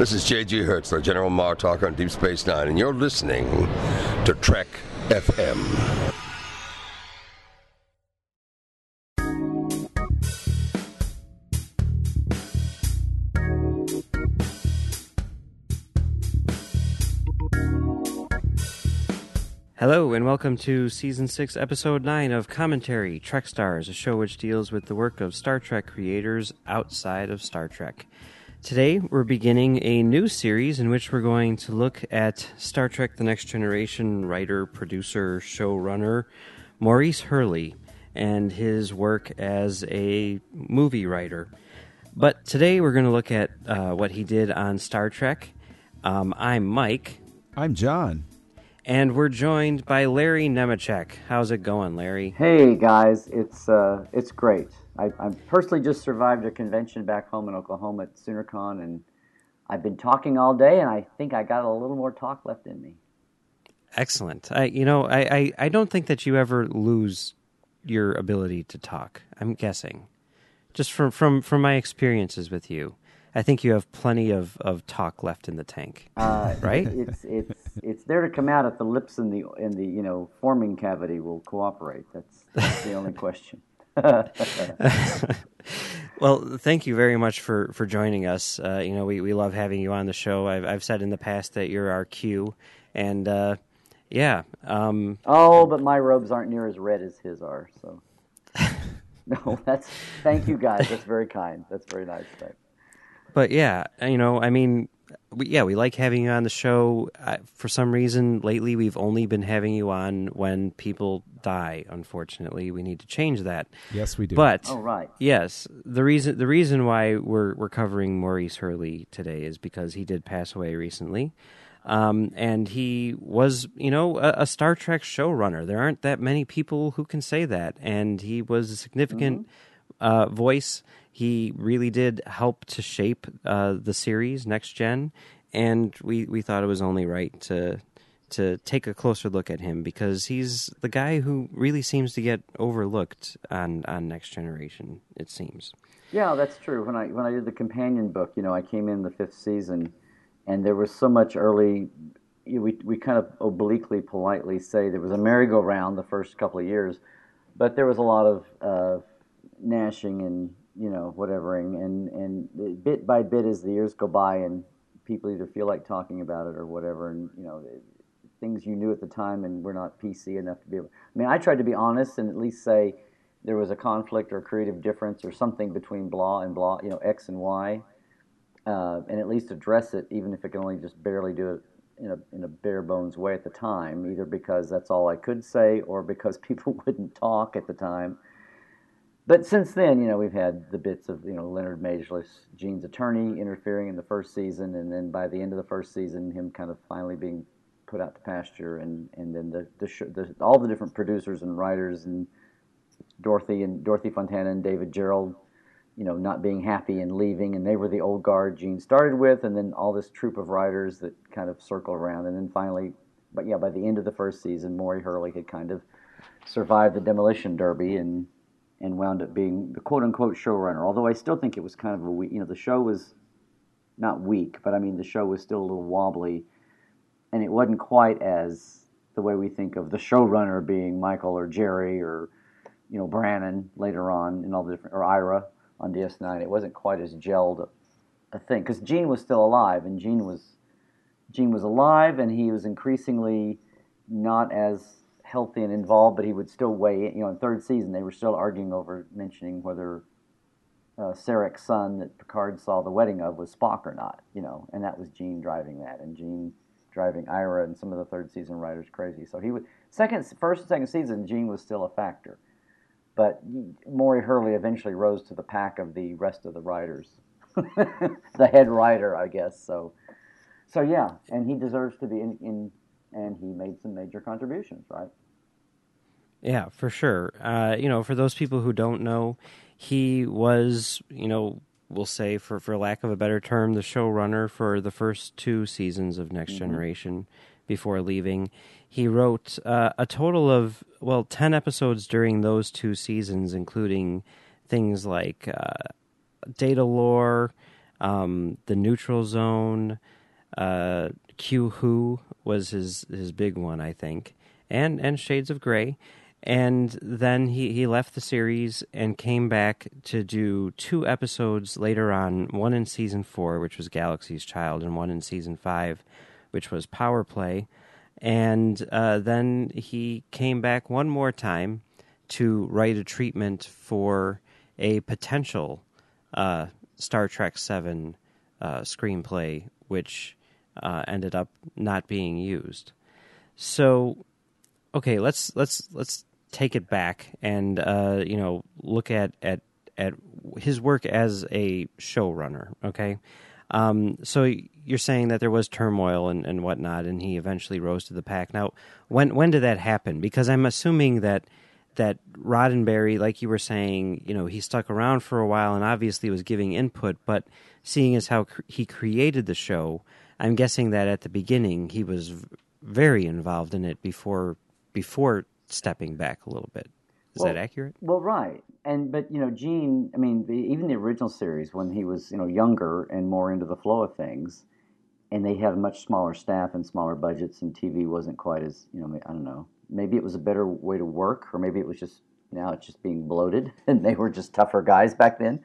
This is J.G. Hertzler, General Mar Martok on Deep Space Nine, and you're listening to Trek FM. Hello, and welcome to Season 6, Episode 9 of Commentary Trek Stars, a show which deals with the work of Star Trek creators outside of Star Trek. Today, we're beginning a new series in which we're going to look at Star Trek The Next Generation writer, producer, showrunner Maurice Hurley and his work as a movie writer. But today, we're going to look at uh, what he did on Star Trek. Um, I'm Mike. I'm John. And we're joined by Larry Nemecek. How's it going, Larry? Hey guys, it's uh, it's great. I, I personally just survived a convention back home in Oklahoma at SoonerCon, and I've been talking all day, and I think I got a little more talk left in me. Excellent. I, you know, I, I, I don't think that you ever lose your ability to talk. I'm guessing, just from from from my experiences with you. I think you have plenty of, of talk left in the tank, uh, right? It's it's it's there to come out if the lips in the in the you know forming cavity will cooperate. That's, that's the only question. well, thank you very much for, for joining us. Uh, you know, we, we love having you on the show. I've I've said in the past that you're our Q, and uh, yeah. Um, oh, but my robes aren't near as red as his are. So, no, that's thank you guys. That's very kind. That's very nice. Thanks. But yeah, you know, I mean, we, yeah, we like having you on the show. Uh, for some reason, lately we've only been having you on when people die. Unfortunately, we need to change that. Yes, we do. But oh, right. Yes, the reason the reason why we're we're covering Maurice Hurley today is because he did pass away recently. Um, and he was, you know, a, a, Star Trek showrunner. There aren't that many people who can say that, and he was a significant mm-hmm. uh, voice he really did help to shape uh, the series Next Gen, and we, we thought it was only right to to take a closer look at him because he's the guy who really seems to get overlooked on on Next Generation. It seems. Yeah, that's true. When I when I did the companion book, you know, I came in the fifth season, and there was so much early. We we kind of obliquely, politely say there was a merry-go-round the first couple of years, but there was a lot of uh, gnashing and you know, whatevering, and and bit by bit as the years go by, and people either feel like talking about it or whatever, and you know, things you knew at the time, and we're not PC enough to be able. I mean, I tried to be honest and at least say there was a conflict or creative difference or something between blah and blah, you know, X and Y, uh, and at least address it, even if it can only just barely do it in a, in a bare bones way at the time, either because that's all I could say or because people wouldn't talk at the time but since then, you know, we've had the bits of you know Leonard Maizlish, Gene's attorney, interfering in the first season, and then by the end of the first season, him kind of finally being put out to pasture, and and then the the, sh- the all the different producers and writers and Dorothy and Dorothy Fontana and David Gerrold, you know, not being happy and leaving, and they were the old guard Gene started with, and then all this troop of writers that kind of circle around, and then finally, but yeah, by the end of the first season, Maury Hurley had kind of survived the demolition derby and and wound up being the quote unquote showrunner. Although I still think it was kind of a weak, you know, the show was not weak, but I mean, the show was still a little wobbly, and it wasn't quite as the way we think of the showrunner being Michael or Jerry or, you know, Brannon later on and all the different, or Ira on DS9. It wasn't quite as gelled a, a thing because Gene was still alive, and Gene was Gene was alive, and he was increasingly not as healthy and involved, but he would still weigh in. You know, in third season, they were still arguing over mentioning whether uh, Sarek's son that Picard saw the wedding of was Spock or not. You know, and that was Gene driving that, and Gene driving Ira and some of the third season writers crazy. So he would second, first, and second season, Gene was still a factor, but Maury Hurley eventually rose to the pack of the rest of the writers, the head writer, I guess. So, so yeah, and he deserves to be in, in and he made some major contributions, right? Yeah, for sure. Uh, you know, for those people who don't know, he was, you know, we'll say for for lack of a better term, the showrunner for the first two seasons of Next mm-hmm. Generation before leaving. He wrote uh, a total of well ten episodes during those two seasons, including things like uh, Datalore, um, the Neutral Zone, uh, Q Who was his his big one, I think, and and Shades of Grey. And then he, he left the series and came back to do two episodes later on, one in season four, which was Galaxy's Child, and one in season five, which was Power Play. And uh, then he came back one more time to write a treatment for a potential uh, Star Trek Seven uh, screenplay, which uh, ended up not being used. So, okay, let's let's let's take it back and uh, you know look at at at his work as a showrunner. Okay, um, so you're saying that there was turmoil and, and whatnot, and he eventually rose to the pack. Now, when when did that happen? Because I'm assuming that that Roddenberry, like you were saying, you know, he stuck around for a while and obviously was giving input, but seeing as how cr- he created the show, I'm guessing that at the beginning he was v- very involved in it before before stepping back a little bit. Is Well, that accurate? Well, right, and but you know, Gene. I mean, the, even the original series when he was you know younger and more into the flow of things, and they had a much smaller staff and smaller budgets, and TV wasn't quite as you know. I don't know. Maybe it was a better way to work, or maybe it was just now it's just being bloated, and they were just tougher guys back then.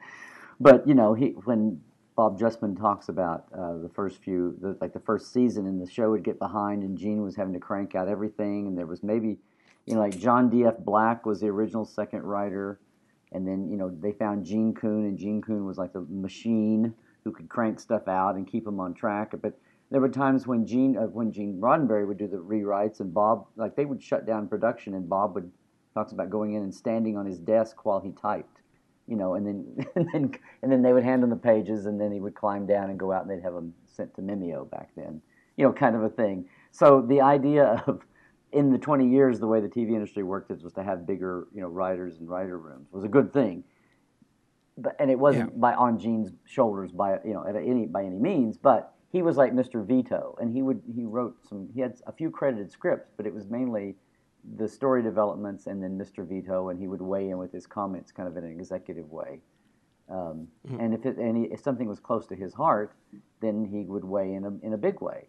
But you know, he when Bob Justman talks about uh, the first few, the, like the first season, and the show would get behind, and Gene was having to crank out everything, and there was maybe, you know, like John D.F. Black was the original second writer, and then you know they found Gene Coon, and Gene Coon was like the machine who could crank stuff out and keep them on track. But there were times when Gene, uh, when Gene Roddenberry would do the rewrites, and Bob, like they would shut down production, and Bob would talks about going in and standing on his desk while he typed you know, and then and then and then they would hand him the pages, and then he would climb down and go out, and they'd have them sent to Mimeo back then, you know, kind of a thing. So the idea of in the 20 years, the way the TV industry worked is was to have bigger, you know, writers and writer rooms was a good thing. But and it wasn't Yeah. by on Gene's shoulders by you know at any by any means, but he was like Mr. Veto, and he would he wrote some he had a few credited scripts, but it was mainly the story developments and then Mr. Veto, and he would weigh in with his comments kind of in an executive way. Um, And if it, and he, if something was close to his heart, then he would weigh in a, in a big way.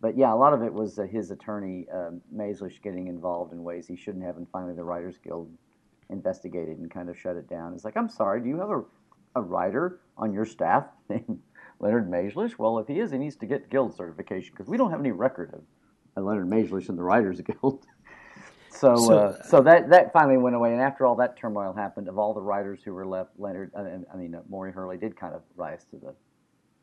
But yeah, a lot of it was uh, his attorney Maizlish getting involved in ways he shouldn't have, and finally the Writers Guild investigated and kind of shut it down. It's like, I'm sorry, do you have a, a writer on your staff named Leonard Maizlish? Well, if he is, he needs to get guild certification because we don't have any record of, Leonard Maizlish in the Writers Guild. So, So- uh, so that that finally went away, and after all that turmoil happened, of all the writers who were left, Leonard, uh, I mean, uh, Maury Hurley did kind of rise to the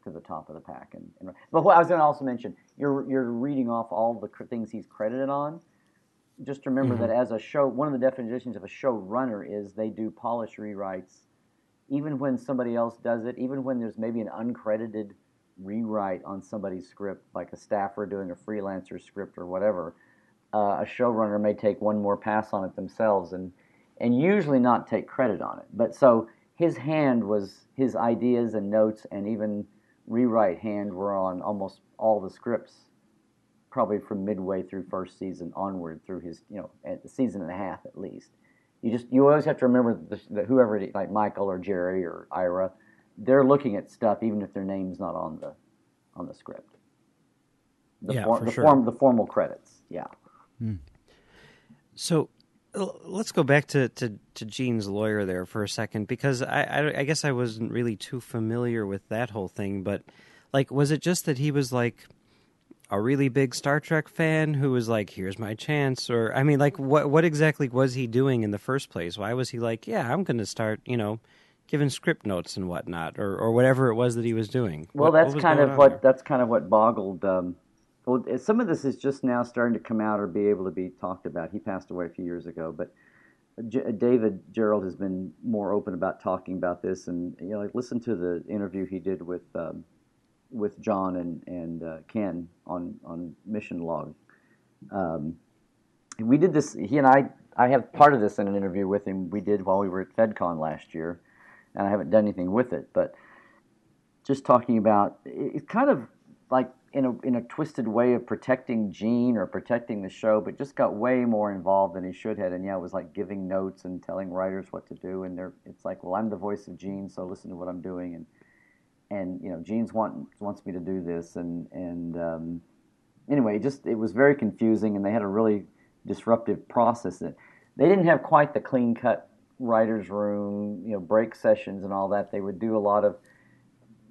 to the top of the pack. And, and but what I was going to also mention, you're you're reading off all the cr- things he's credited on. Just remember that as a show, one of the definitions of a showrunner is they do polish rewrites, even when somebody else does it, even when there's maybe an uncredited rewrite on somebody's script, like a staffer doing a freelancer script or whatever uh, a showrunner may take one more pass on it themselves and and usually not take credit on it. But so his hand was his ideas and notes and even rewrite hand were on almost all the scripts, probably from midway through first season onward through his you know at the season and a half at least. You just you always have to remember that, whoever is, like Michael or Jerry or Ira, they're looking at stuff even if their name's not on the on the script. The, Yeah, form, for the sure. form the formal credits. Yeah. Hmm. So l- let's go back to, to, to Gene's lawyer there for a second because I, I I guess I wasn't really too familiar with that whole thing, but like was it just that he was like a really big Star Trek fan who was like, "Here's my chance," or I mean, like what what exactly was he doing in the first place? Why was he like, "Yeah, I'm going to start," you know, giving script notes and whatnot, or or whatever it was that he was doing? Well, What- that's what kind of what there? that's kind of what boggled. Um, well, some of this is just now starting to come out or be able to be talked about. He passed away a few years ago, but J- David Gerrold has been more open about talking about this, and you know, like listen to the interview he did with um, with John and and uh, Ken on on Mission Log. Um, we did this. He and I. I have part of this in an interview with him. We did while we were at FedCon last year, and I haven't done anything with it, but just talking about it- it's kind of like in a in a twisted way of protecting Gene or protecting the show, but just got way more involved than he should have. And yeah, it was like giving notes and telling writers what to do. And they're it's like, well, I'm the voice of Gene, so listen to what I'm doing. And and you know, Gene's want wants me to do this, and and um, anyway, just it was very confusing, and they had a really disruptive process. That they didn't have quite the clean cut writers' room, you know, break sessions and all that. They would do a lot of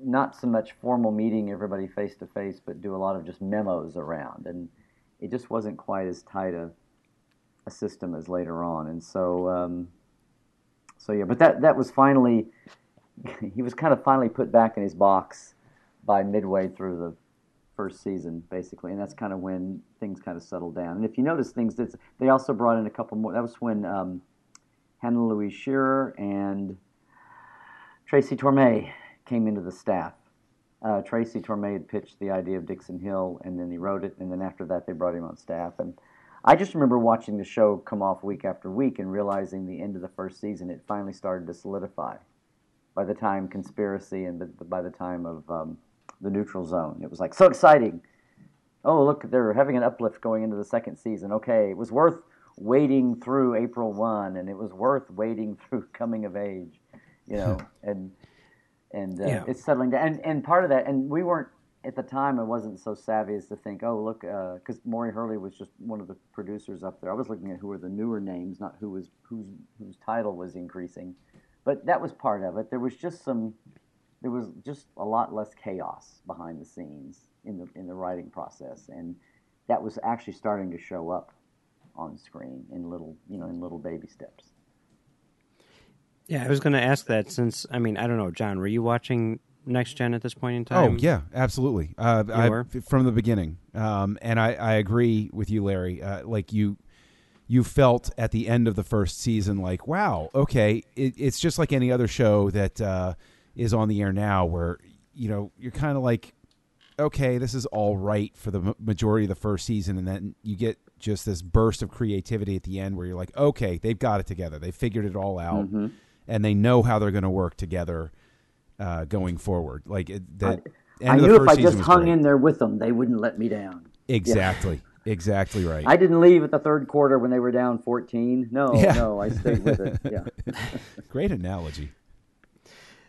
not so much formal meeting everybody face to face, but do a lot of just memos around, and it just wasn't quite as tight a, a system as later on. And so, um, so yeah, but that that was finally he was kind of finally put back in his box by midway through the first season, basically, and that's kind of when things kind of settled down. And if you notice, things did. They also brought in a couple more. That was when um, Hannah Louise Shearer and Tracy Torme came into the staff. Uh, Tracy Torme had pitched the idea of Dixon Hill, and then he wrote it, and then after that, they brought him on staff. And I just remember watching the show come off week after week and realizing the end of the first season, it finally started to solidify. By the time Conspiracy and by the time of um, the Neutral Zone, it was like so exciting. Oh, look, they're having an uplift going into the second season. Okay, it was worth waiting through April 1, and it was worth waiting through Coming of Age, you know, and and uh, Yeah. it's settling down. And, and part of that, and we weren't at the time. I wasn't so savvy as to think, oh, look, because Maury Hurley was just one of the producers up there. I was looking at who were the newer names, not who was whose whose title was increasing. But that was part of it. There was just some, there was just a lot less chaos behind the scenes in the in the writing process, and that was actually starting to show up on screen in little, you know, in little baby steps. Yeah, I was going to ask that since I mean I don't know, John, were you watching Next Gen at this point in time? Oh yeah, absolutely. Uh, I, were? from the beginning, um, and I, I agree with you, Larry. Uh, like you, you felt at the end of the first season, like, wow, okay, it, it's just like any other show that uh, is on the air now, where you know you're kind of like, okay, this is all right for the majority of the first season, and then you get just this burst of creativity at the end, where you're like, okay, they've got it together, they figured it all out, Mm-hmm. And they know how they're going to work together uh, going forward. Like it, the end I of the knew if I just hung great. in there with them, they wouldn't let me down. Exactly. Exactly right. I didn't leave at the third quarter when they were down 14. No, Yeah. no, I stayed with it. Yeah. Great analogy.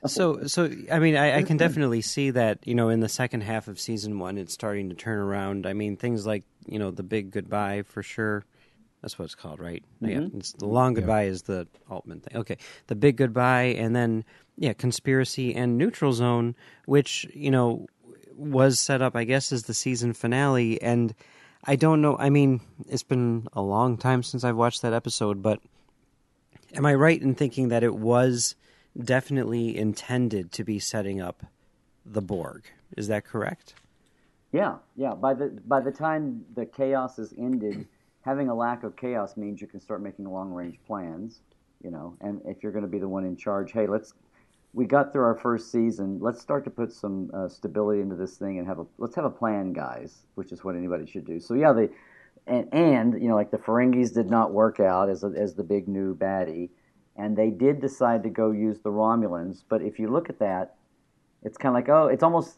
So, so I mean, I, I can definitely see that. You know, in the second half of season one, it's starting to turn around. I mean, things like you know the big goodbye for sure. That's what it's called, right? Yeah, mm-hmm. it's the long goodbye is the Altman thing. Okay, the big goodbye, and then yeah, conspiracy and neutral zone, which you know was set up, I guess, as the season finale. And I don't know. I mean, it's been a long time since I've watched that episode, but am I right in thinking that it was definitely intended to be setting up the Borg? Is that correct? Yeah, yeah. By the by the time the chaos is ended, having a lack of chaos means you can start making long range plans. You know, and if you're going to be the one in charge, hey, let's. We got through our first season. Let's start to put some uh, stability into this thing and have a let's have a plan, guys. Which is what anybody should do. So yeah, they and and you know like the Ferengis did not work out as a, as the big new baddie, and they did decide to go use the Romulans. But if you look at that, it's kind of like oh, it's almost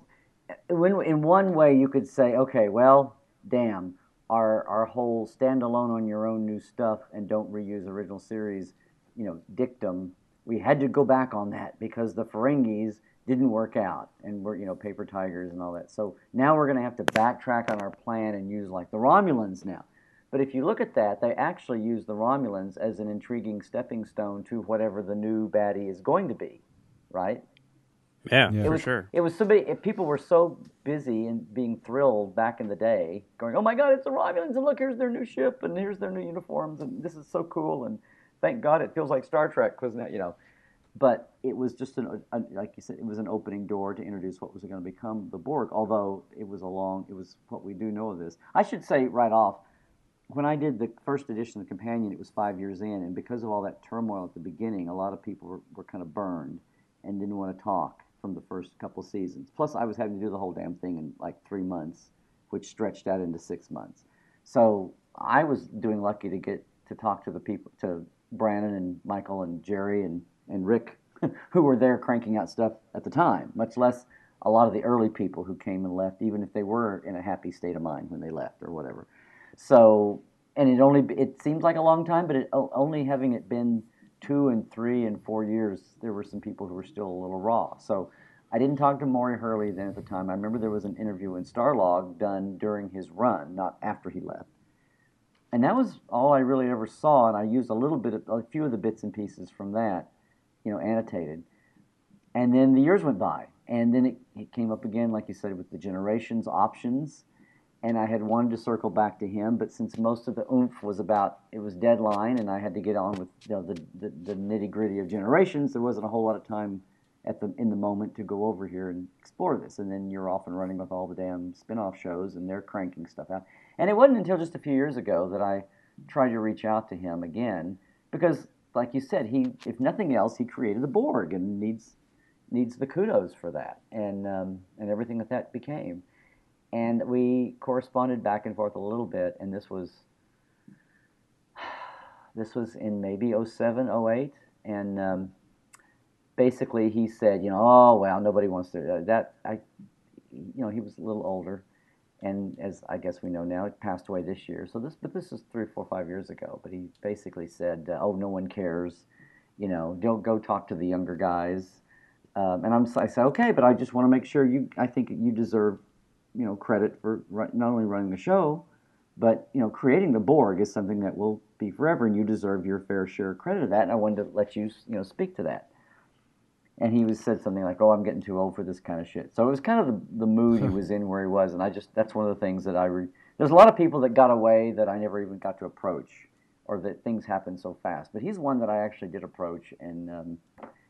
when, in one way you could say, okay, well, damn, our our whole standalone on your own new stuff and don't reuse original series, you know, dictum. We had to go back on that because the Ferengis didn't work out, and we're you know paper tigers and all that. So now we're going to have to backtrack on our plan and use like the Romulans now. But if you look at that, they actually use the Romulans as an intriguing stepping stone to whatever the new baddie is going to be, right? Yeah, Yeah. for it was, sure. It was somebody. If people were so busy and being thrilled back in the day, going, "Oh my God, it's the Romulans! And look, here's their new ship, and here's their new uniforms, and this is so cool!" And thank God, it feels like Star Trek, because now you know. But it was just an, a, like you said, it was an opening door to introduce what was going to become the Borg. Although it was a long, it was what we do know of this. I should say right off, when I did the first edition of the Companion, it was five years in, and because of all that turmoil at the beginning, a lot of people were, were kind of burned and didn't want to talk from the first couple seasons. Plus, I was having to do the whole damn thing in like three months, which stretched out into six months. So I was doing lucky to get to talk to the people, to Brannon and Michael and Jerry and, and Rick, who were there cranking out stuff at the time, much less a lot of the early people who came and left, even if they were in a happy state of mind when they left or whatever. So, and it only it seems like a long time, but it only having it been two and three and four years, there were some people who were still a little raw. So, I didn't talk to Maury Hurley then at the time. I remember there was an interview in Starlog done during his run, not after he left. And that was all I really ever saw, and I used a little bit, of, a few of the bits and pieces from that, you know, annotated. And then the years went by, and then it, it came up again, like you said, with the generations options. And I had wanted to circle back to him, but since most of the oomph was about it was deadline, and I had to get on with you know, the, the, the nitty gritty of generations, there wasn't a whole lot of time at the in the moment to go over here and explore this. And then you're off and running with all the damn spin-off shows, and they're cranking stuff out. And it wasn't until just a few years ago that I tried to reach out to him again, because, like you said, he, if nothing else, he created the Borg and needs needs the kudos for that, and um, and everything that that became. And we corresponded back and forth a little bit, and this was this was in maybe 07, 08, and um, basically he said, you know, oh well, nobody wants to uh, that. I, you know, he was a little older, and as I guess we know now, it passed away this year. So this, but this is three, four, five years ago. But he basically said, uh, oh, no one cares. You know, don't go talk to the younger guys. Um, and I'm, I said, okay, but I just want to make sure you. I think you deserve, you know, credit for not only running the show, but you know, creating the Borg is something that will be forever, and you deserve your fair share of credit of that. And I wanted to let you, you know, speak to that and he was said something like, "Oh, I'm getting too old for this kind of shit." So it was kind of the, the mood he was in where he was, and I just that's one of the things that I re- there's a lot of people that got away that I never even got to approach, or that things happen so fast. But he's one that I actually did approach and um,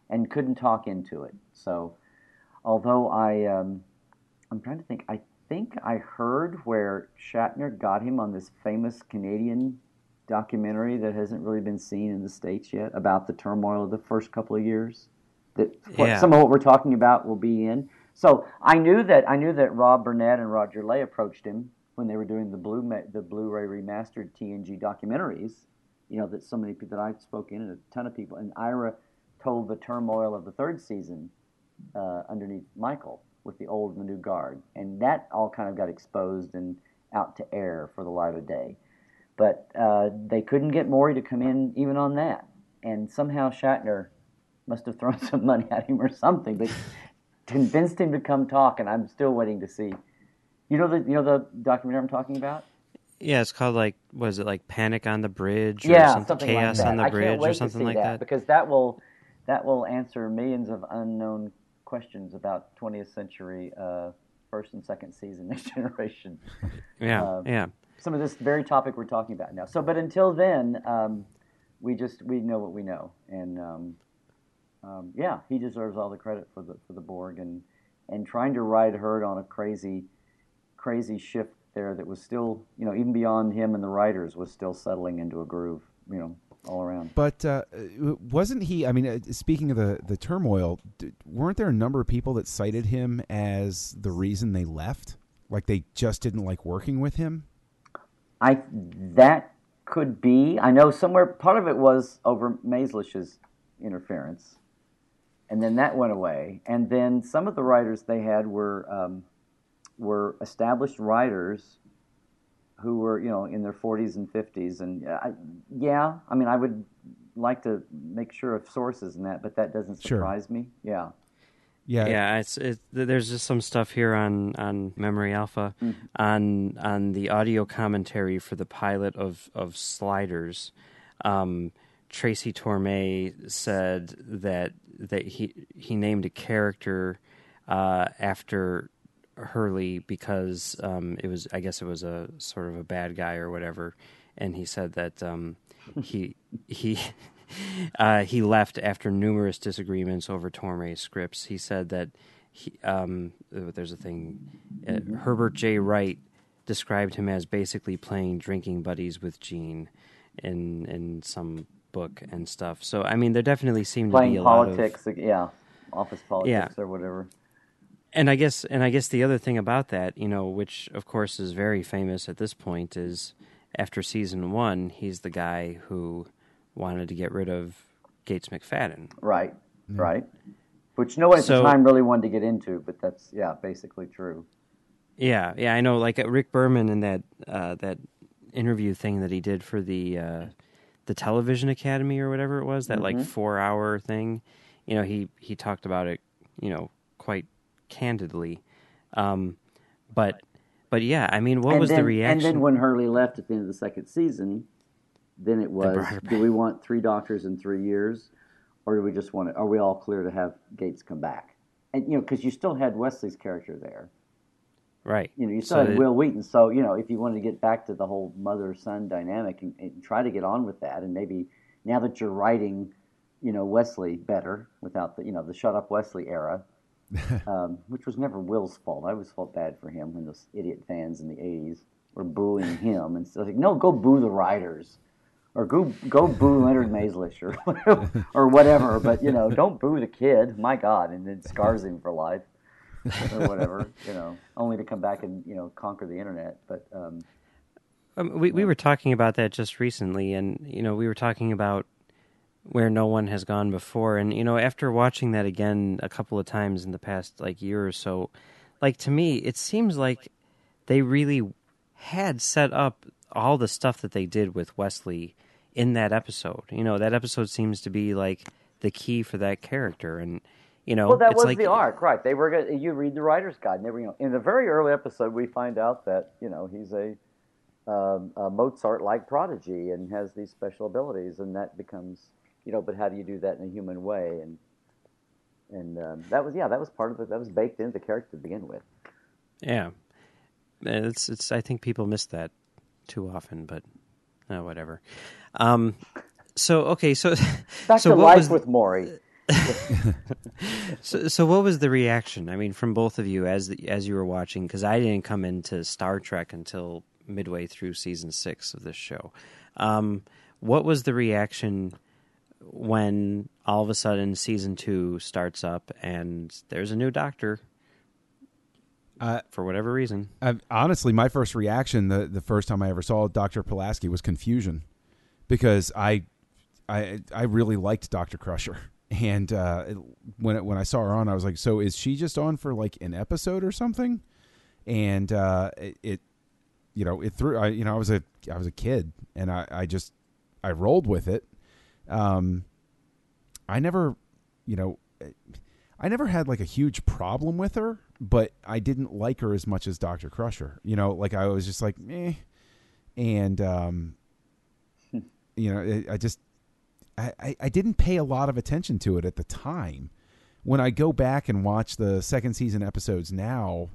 and couldn't talk into it. So although I um, I'm trying to think, I think I heard where Shatner got him on this famous Canadian documentary that hasn't really been seen in the states yet about the turmoil of the first couple of years that yeah. some of what we're talking about will be in. So I knew that I knew that Rob Burnett and Roger Lay approached him when they were doing the blue the Blu-ray remastered TNG documentaries. You know that so many people that I spoke in and a ton of people and Ira told the turmoil of the third season uh, underneath Michael with the old and the new guard, and that all kind of got exposed and out to air for the light of day. But uh, they couldn't get Maury to come in even on that, and somehow Shatner must have thrown some money at him or something, but convinced him to come talk. And I'm still waiting to see. You know the you know the documentary I'm talking about. Yeah, it's called like was it like Panic on the Bridge? Or yeah, something, something Chaos like on the I Bridge or something like that, that. Because that will that will answer millions of unknown questions about 20th century uh, first and second season next generation. Yeah, uh, yeah. Some of this very topic we're talking about now. So, but until then, um, we just we know what we know, and um, um, yeah, he deserves all the credit for the for the Borg and and trying to ride herd on a crazy, crazy shift there that was still you know even beyond him and the writers was still settling into a groove you know all around. But uh, wasn't he? I mean, uh, speaking of the the turmoil, weren't there a number of people that cited him as the reason they left? Like they just didn't like working with him. I that could be. I know somewhere part of it was over Maizlish's interference and then that went away. And then some of the writers they had were um, were established writers who were you know in their 40s and 50s. And I, yeah, I mean, I would like to make sure of sources and that, but that doesn't surprise sure. me. Yeah. Yeah, yeah. It's it, there's just some stuff here on on Memory Alpha mm-hmm. on on the audio commentary for the pilot of of Sliders. Um, Tracy Torme said that that he he named a character uh, after Hurley because um, it was I guess it was a sort of a bad guy or whatever, and he said that um, he he. Uh, he left after numerous disagreements over Torme's scripts. He said that he, um, there's a thing. Uh, Herbert J. Wright described him as basically playing drinking buddies with Gene in in some book and stuff. So I mean, there definitely seemed Playing to be a politics, lot of yeah, office politics yeah. or whatever. And I guess, and I guess the other thing about that, you know, which of course is very famous at this point, is after season one, he's the guy who wanted to get rid of Gates McFadden. Right, mm-hmm. right. Which no one at so, the time really wanted to get into, but that's yeah, basically true. Yeah, yeah, I know. Like uh, Rick Berman in that uh, that interview thing that he did for the uh, the Television Academy or whatever it was, that mm-hmm. like four hour thing. You know, he he talked about it. You know, quite candidly. Um, but but yeah, I mean, what and was then, the reaction? And then when Hurley left at the end of the second season, then it was: Do we want three doctors in three years, or do we just want? To, are we all clear to have Gates come back? And you know, because you still had Wesley's character there. right. You know, you still So had it- Wil Wheaton. So you know, if you wanted to get back to the whole mother-son dynamic and, and try to get on with that, and maybe now that you're writing, you know, Wesley better without the you know the shut up Wesley era, um, which was never Wil's fault. I always felt bad for him when those idiot fans in the '80s were booing him, and so like, no, go boo the writers. Or go go boo Leonard Maizlish or or whatever, but you know, don't boo the kid. My God, and it scars him for life or whatever, you know, only to come back and you know conquer the internet. But um, Um, we we were talking about that just recently, and you know we were talking about where no one has gone before, and you know after watching that again a couple of times in the past like year or so, like to me it seems like they really had set up all the stuff that they did with Wesley in that episode. You know that episode seems to be like the key for that character, and you know well, that was like the arc, right? They were gonna, you read the writer's guide, and they were, you know, in the very early episode, we find out that you know he's a, um, a Mozart-like prodigy and has these special abilities, and that becomes you know, but how do you do that in a human way? And and um, that was yeah, that was part of it. That was baked into the character to begin with. Yeah, it's it's. I think people miss that too often, but uh, whatever. Um, so okay, so Back so to what life was with Maury. so, so what was the reaction? I mean, from both of you as the, as you were watching, because I didn't come into Star Trek until midway through season six of this show. Um, what was the reaction when all of a sudden season two starts up and there's a new doctor? Uh, for whatever reason. Honestly, my first reaction the the first time I ever saw Doctor Pulaski was confusion, because I, I I really liked Doctor Crusher, and uh, when it, when I saw her on, I was like, so is she just on for like an episode or something? And uh, it, it, you know, it threw. I you know I was a I was a kid, and I I just I rolled with it. Um, I never, you know. I never had like a huge problem with her, but I didn't like her as much as Doctor Crusher. You know, like I was just like, eh, and um, you know, it, I just I, I I didn't pay a lot of attention to it at the time. When I go back and watch the second season episodes now,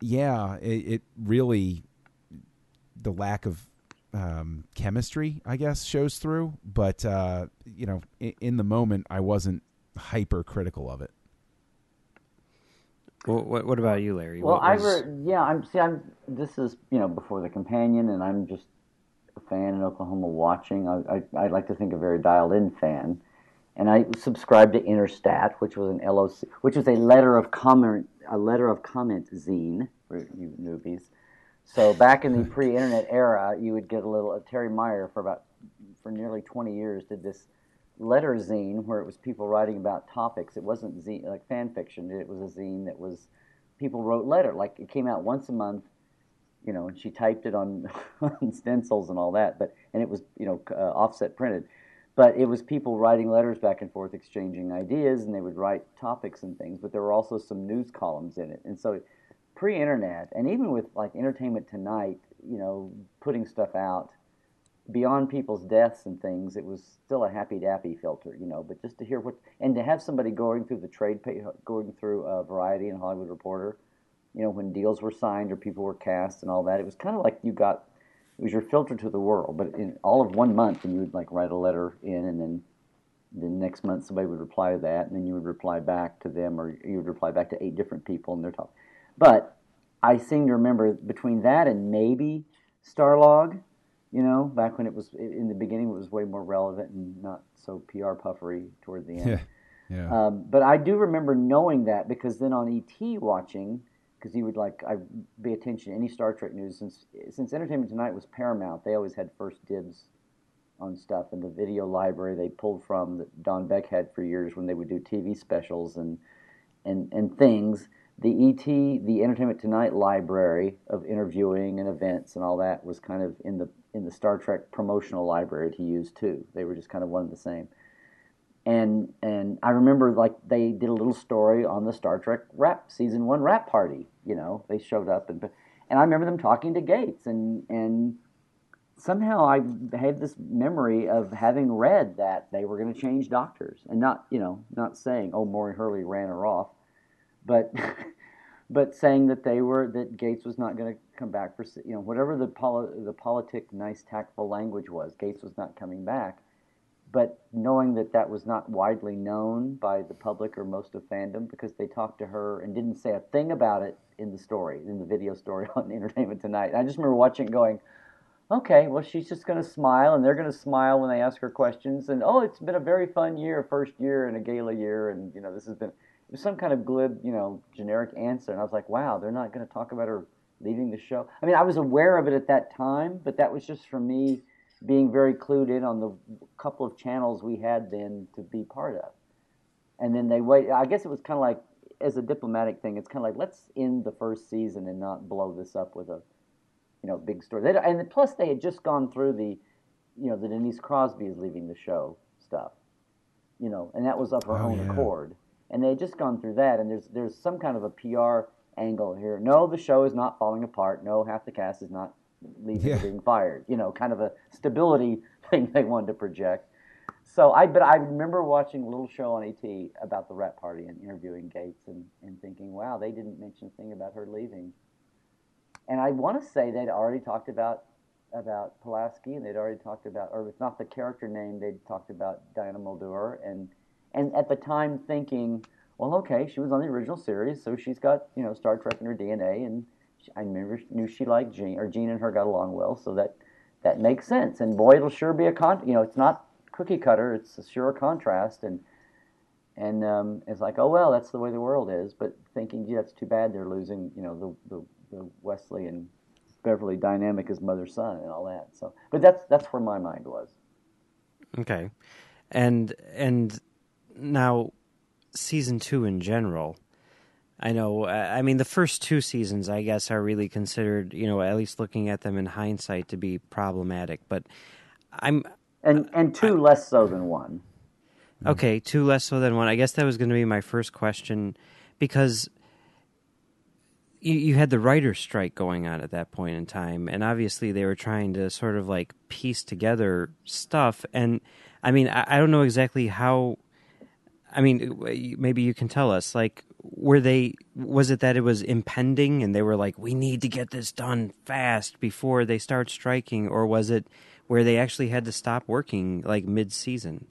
yeah, it, it really the lack of um, chemistry, I guess, shows through. But uh, you know, in, in the moment, I wasn't hyper critical of it. Well, what, what about you, Larry? Well, What I was- re- yeah, I'm see, I'm this is you know before the companion, and I'm just a fan in Oklahoma watching. I I, I like to think a very dialed in fan, and I subscribed to Interstat, which was an LOC, which was a letter of comment, a letter of comment zine for you newbies. So back in the pre-internet era, you would get a little. Uh, Teri Meyer for about for nearly 20 years did this letter zine where it was people writing about topics. It wasn't zine, like fan fiction. It was a zine that was people wrote letter. Like it came out once a month, you know, and she typed it on, on stencils and all that. But and it was you know uh, offset printed. But it was people writing letters back and forth, exchanging ideas, and they would write topics and things. But there were also some news columns in it, and so pre-internet, and even with like Entertainment Tonight, you know, putting stuff out beyond people's deaths and things, it was still a happy dappy filter, you know. But just to hear what and to have somebody going through the trade, pay, going through uh, Variety and Hollywood Reporter, you know, when deals were signed or people were cast and all that, it was kind of like you got it was your filter to the world. But in all of one month, and you would like write a letter in, and then the next month somebody would reply to that, and then you would reply back to them, or you would reply back to eight different people, and they're talking. But I seem to remember between that and maybe Starlog, you know, back when it was in the beginning, it was way more relevant and not so PR puffery toward the end. Yeah, yeah. Um, but I do remember knowing that because then on ET watching, because you would like I pay attention to any Star Trek news since since Entertainment Tonight was Paramount, they always had first dibs on stuff and the video library they pulled from that Don Beck had for years when they would do TV specials and and and things. The ET, the Entertainment Tonight library of interviewing and events and all that was kind of in the in the Star Trek promotional library to use too. They were just kind of one and the same. and and I remember like they did a little story on the Star Trek wrap season one wrap party. You know, they showed up and and I remember them talking to Gates and and somehow I had this memory of having read that they were going to change doctors and not you know not saying oh Maury Hurley ran her off, but. but saying that they were that Gates was not going to come back for you know whatever the poli- the politic nice tactful language was Gates was not coming back but knowing that that was not widely known by the public or most of fandom because they talked to her and didn't say a thing about it in the story in the video story on Entertainment Tonight I just remember watching going okay well she's just going to smile and they're going to smile when they ask her questions and oh it's been a very fun year first year and a gala year and you know this has been was some kind of glib, you know, generic answer. And I was like, wow, they're not going to talk about her leaving the show. I mean, I was aware of it at that time, but that was just for me being very clued in on the couple of channels we had then to be part of. And then they wait. I guess it was kind of like, as a diplomatic thing, it's kind of like let's end the first season and not blow this up with a, you know, big story. They, and plus, they had just gone through the, you know, the Denise Crosby is leaving the show stuff, you know, and that was of her Oh, own yeah. accord and they had just gone through that and there's there's some kind of a PR angle here. No, the show is not falling apart. No, half the cast is not leaving Yeah. or being fired. You know, kind of a stability thing they wanted to project. So I but I remember watching a little show on ET about the Rat party and interviewing Gates and, and thinking, wow, they didn't mention a thing about her leaving. And I want to say they'd already talked about about Pulaski and they'd already talked about, or if not the character name, they'd talked about Diana Muldaur and and at the time thinking, well, okay, she was on the original series, so she's got you know Star Trek in her DNA, and she, I remember knew she liked Gene, or Gene and her got along well, so that that makes sense. And boy, it'll sure be a con. You know, it's not cookie cutter; it's a sure contrast, and and um, it's like, oh well, that's the way the world is. But thinking, gee, that's too bad they're losing, you know, the the, the Wesley and Beverly dynamic as mother son and all that. So, but that's that's where my mind was. Okay, and and now season two in general. I know. I I mean, the first two seasons, I guess, are really considered, you know, at least looking at them in hindsight, to be problematic. But I'm And and two less so than one. Okay, two less so than one. I guess that was going to be my first question because you, you had the writer's strike going on at that point in time, and obviously they were trying to sort of like piece together stuff. And I mean, I, I don't know exactly how. I mean, maybe you can tell us. Like, were they? Was it that it was impending, and they were like, "We need to get this done fast before they start striking," or was it where they actually had to stop working like mid-season?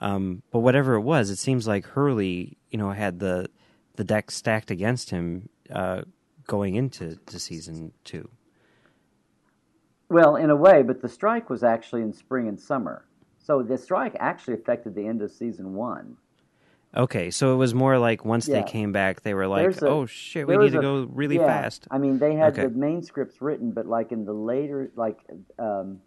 Um, but whatever it was, it seems like Hurley, you know, had the the deck stacked against him uh, going into to season two. Well, in a way, but the strike was actually in spring and summer. So the strike actually affected the end of season one. Okay, so it was more like once Yeah. they came back, they were like, a- "Oh shit, we need to a- go really yeah, fast." I mean, they had Okay. the main scripts written, but like in the later, like, um,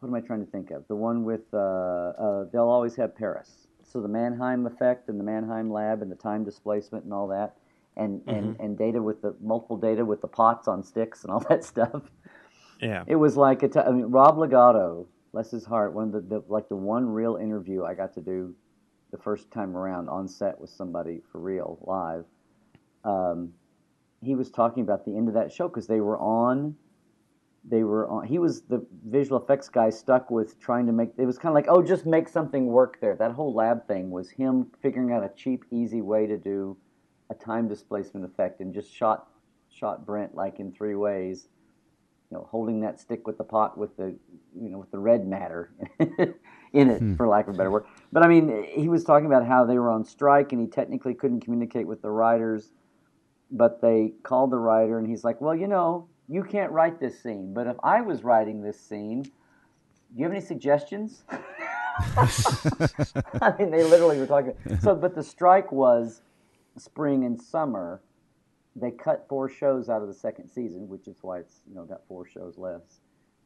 what am I trying to think of? The one with uh, uh, they'll always have Paris. So the Mannheim effect and the Mannheim lab and the time displacement and all that, and and and data with the multiple data with the pots on sticks and all that stuff. Yeah, It was like a t- I mean, Rob Legato, bless his heart, one of the, the like the one real interview I got to do the first time around on set with somebody for real live. Um, he was talking about the end of that show because they were on. They were on. He was the visual effects guy stuck with trying to make. It was kind of like, oh, just make something work there. That whole lab thing was him figuring out a cheap, easy way to do a time displacement effect, and just shot shot Brent like in three ways you know, holding that stick with the pot with the, you know, with the red matter in it, for lack of a better word. But I mean, he was talking about how they were on strike and he technically couldn't communicate with the writers, but they called the writer and he's like, well, you know, you can't write this scene, but if I was writing this scene, do you have any suggestions? I mean, they literally were talking. So, but the strike was spring and summer they cut four shows out of the second season, which is why it's you know got four shows less.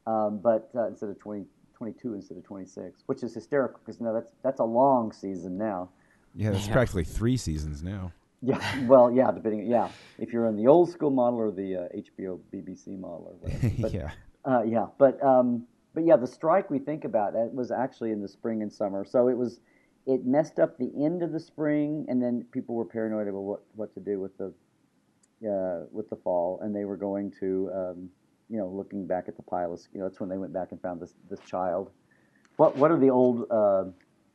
Um, but uh, instead of 20, 22 instead of twenty six, which is hysterical because now that's that's a long season now. Yeah, that's practically three seasons now. Yeah, well, yeah, depending, yeah, if you're in the old school model or the uh, HBO BBC model or whatever. But, yeah. uh, yeah, but um, but yeah, the strike we think about that was actually in the spring and summer. So it was it messed up the end of the spring, and then people were paranoid about what what to do with the uh, with the fall, and they were going to um, you know looking back at the pile of you know that's when they went back and found this this child. What what are the old uh,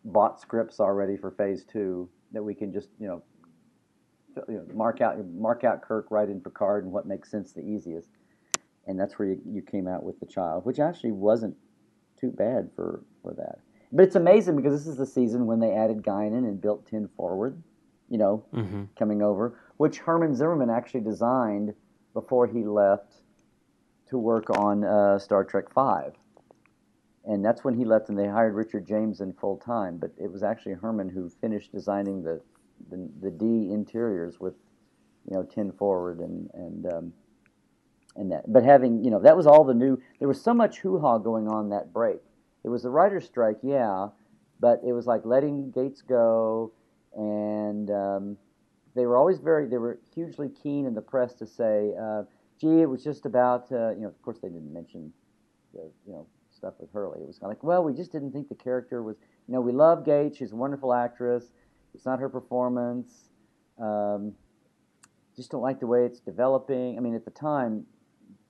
bought scripts already for phase two that we can just you know, you know mark out mark out Kirk write in Picard and what makes sense the easiest, and that's where you, you came out with the child, which actually wasn't too bad for for that. But it's amazing because this is the season when they added Guinan and built Ten Forward, you know, Mm-hmm. coming over, which Herman Zimmerman actually designed before he left to work on uh, Star Trek Five. And that's when he left, and they hired Richard James in full time. But it was actually Herman who finished designing the the, the D interiors with, you know, Ten Forward and and um, and that. But having you know that was all the new. There was so much hoo ha going on that break. It was the writer's strike, yeah, but it was like letting Gates go, and um, they were always very. They were hugely keen in the press to say, uh, "Gee, it was just about." Uh, you know, of course, they didn't mention the you know stuff with Hurley. It was kind of like, well, we just didn't think the character was. You know, we love Gates. She's a wonderful actress. It's not her performance. Um, just don't like the way it's developing. I mean, at the time,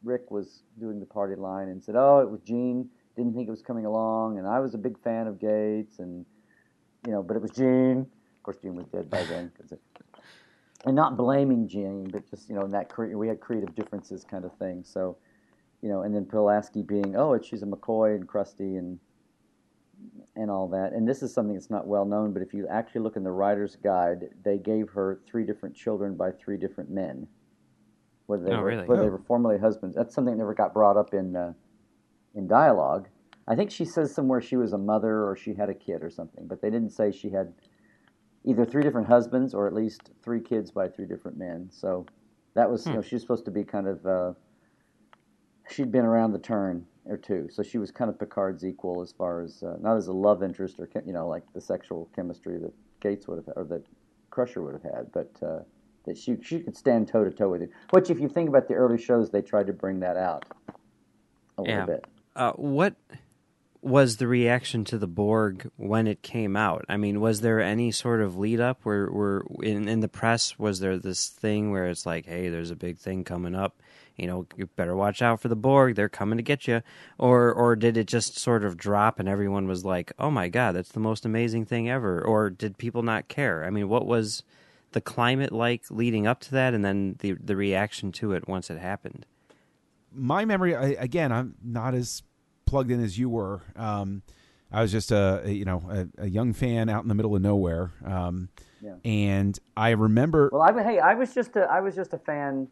Rick was doing the party line and said, "Oh, it was Gene. Didn't think it was coming along." And I was a big fan of Gates, and you know, but it was Gene. Of course, Gene was dead by then. 'cause it, and not blaming Gene, but just you know, in that cre- we had creative differences, kind of thing. So, you know, and then Pulaski being, "Oh, she's a McCoy and Krusty and and all that." And this is something that's not well known, but if you actually look in the writer's guide, they gave her three different children by three different men whether they Oh, were really? whether they Oh. were formerly husbands. That's something that never got brought up in uh, in dialogue. I think she says somewhere she was a mother or she had a kid or something, but they didn't say she had either three different husbands or at least three kids by three different men. So that was you know she was supposed to be kind of uh, she'd been around the turn or two, so she was kind of Picard's equal as far as uh, not as a love interest or you know like the sexual chemistry that Gates would have or that Crusher would have had, but. Uh, that she she could stand toe to toe with it. Which, if you think about the early shows, they tried to bring that out a Yeah. little bit. Uh, what was the reaction to the Borg when it came out? I mean, was there any sort of lead up where, where in, in the press was there this thing where it's like, hey, there's a big thing coming up, you know, you better watch out for the Borg, they're coming to get you, or or did it just sort of drop and everyone was like, oh my god, that's the most amazing thing ever, or did people not care? I mean, what was the climate like leading up to that, and then the the reaction to it once it happened? my memory I, again i'm not as plugged in as you were um, i was just a, you know a, a young fan out in the middle of nowhere um, Yeah. and i remember Well, I hey, I was just a I was just a fan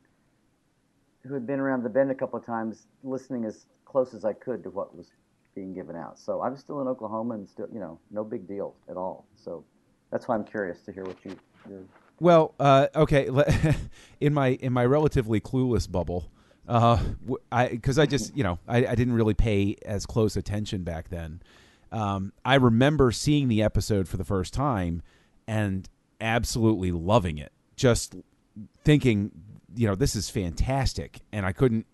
who had been around the bend a couple of times, listening as close as I could to what was being given out. So I was still in Oklahoma and still, you know, no big deal at all. So that's why I'm curious to hear what you. Your, Well, uh, okay. In my in my relatively clueless bubble, uh, w- I because I just you know I, I didn't really pay as close attention back then. Um, I remember seeing the episode for the first time and absolutely loving it. Just thinking, you know, this is fantastic, and I couldn't.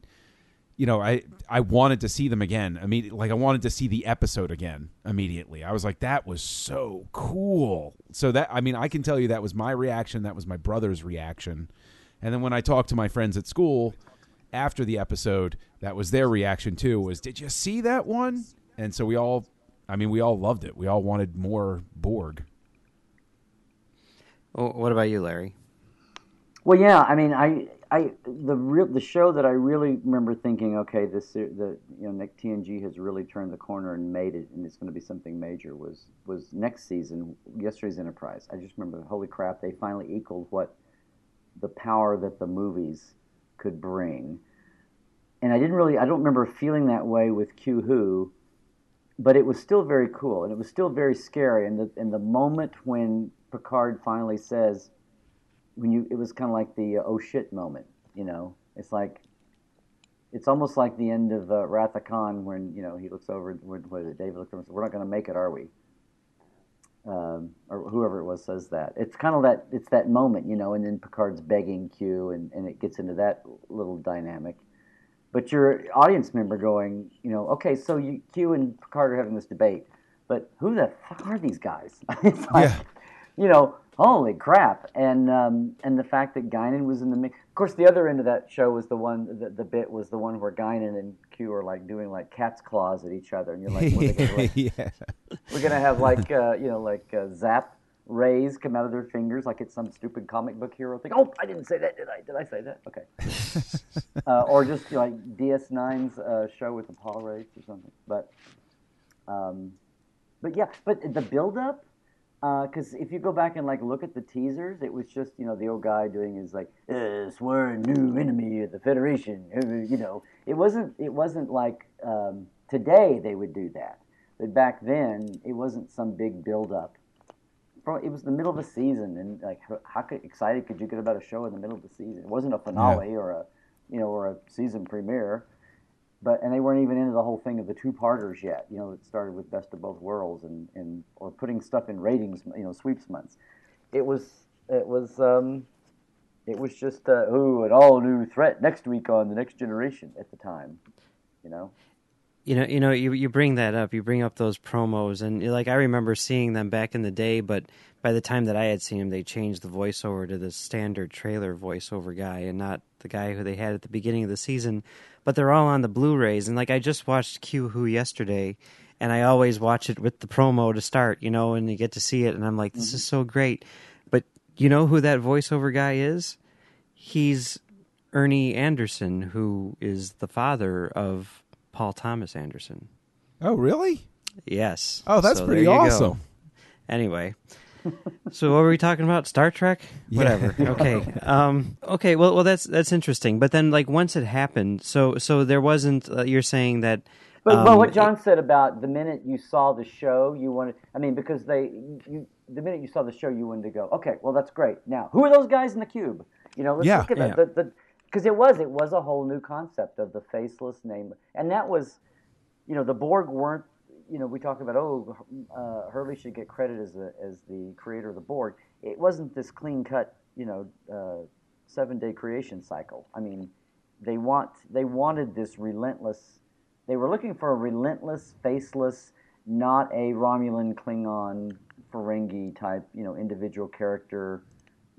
You know, I I wanted to see them again. I mean, like I wanted to see the episode again immediately. I was like, that was so cool. So that I mean, I can tell you that was my reaction. That was my brother's reaction. And then when I talked to my friends at school after the episode, that was their reaction too. Was did you see that one? And so we all, I mean, we all loved it. We all wanted more Borg. Oh, what about you, Larry? Well, yeah, I mean, I, I, the real, the show that I really remember thinking, okay, this, the, you know, Nick TNG has really turned the corner and made it, and it's going to be something major. Was was next season, yesterday's Enterprise. I just remember, holy crap, they finally equaled what the power that the movies could bring. And I didn't really, I don't remember feeling that way with Q Who, but it was still very cool, and it was still very scary. And the and the moment when Picard finally says, when you it was kind of like the uh, oh shit moment you know it's like it's almost like the end of uh, Wrath of Khan when you know he looks over what is it David looks over and says we're not going to make it are we um, or whoever it was says that it's kind of that it's that moment you know and then Picard's begging Q and, and it gets into that little dynamic but your audience member going, you know, okay, so you, Q and Picard are having this debate, but who the fuck are these guys? it's like, Yeah. you know, holy crap! And um, and the fact that Guinan was in the mix. Of course, the other end of that show was the one. The, the bit was the one where Guinan and Q are like doing like cat's claws at each other, and you're like, gonna, like yeah. we're gonna have like uh, you know like uh, zap rays come out of their fingers like it's some stupid comic book hero thing. Oh, I didn't say that, did I? Did I say that? Okay. uh, or just like DS9's uh, show with the Pah-wraiths or something. But um, but yeah, but the build Because if you go back and like look at the teasers, it was just you know the old guy doing his like uh, swear new enemy of the Federation. uh, You know, it wasn't it wasn't like um, today they would do that, but back then it wasn't some big build up. It was the middle of the season, and like how- could, excited could you get about a show in the middle of the season? It wasn't a finale or a you know or a season premiere but and they weren't even into the whole thing of the two parters yet. You know, it started with Best of Both Worlds and, and or putting stuff in ratings. You know, sweeps months. It was it was um, it was just uh, ooh an all new threat next week on the Next Generation at the time. You know, You know, you know, you you bring that up. You bring up those promos, and like I remember seeing them back in the day. But by the time that I had seen them, they changed the voiceover to the standard trailer voiceover guy, and not the guy who they had at the beginning of the season. But they're all on the Blu-rays, and like I just watched Q Who yesterday, and I always watch it with the promo to start, you know, and you get to see it, and I'm like, this is mm-hmm. so great. But you know who that voiceover guy is? He's Ernie Anderson, who is the father of Paul Thomas Anderson. Oh, really? Yes. Oh, that's So pretty you go. awesome. Anyway, so what were we talking about? Star Trek? Yeah. Whatever. Okay. Um, okay. Well, well, that's that's interesting. But then, like, once it happened, so so there wasn't. Uh, you're saying that. but, um, but what John said about the minute you saw the show, you wanted. I mean, because they you the minute you saw the show, you wanted to go. Okay, well that's great. Now, who are those guys in the cube? You know, let's Yeah. look at Yeah. that. The, the, because it was it was a whole new concept of the faceless name, and that was, you know, the Borg weren't. You know, we talk about oh, uh, Hurley should get credit as the as the creator of the Borg. It wasn't this clean cut, you know, uh, seven day creation cycle. I mean, they want they wanted this relentless. They were looking for a relentless, faceless, not a Romulan, Klingon, Ferengi type, you know, individual character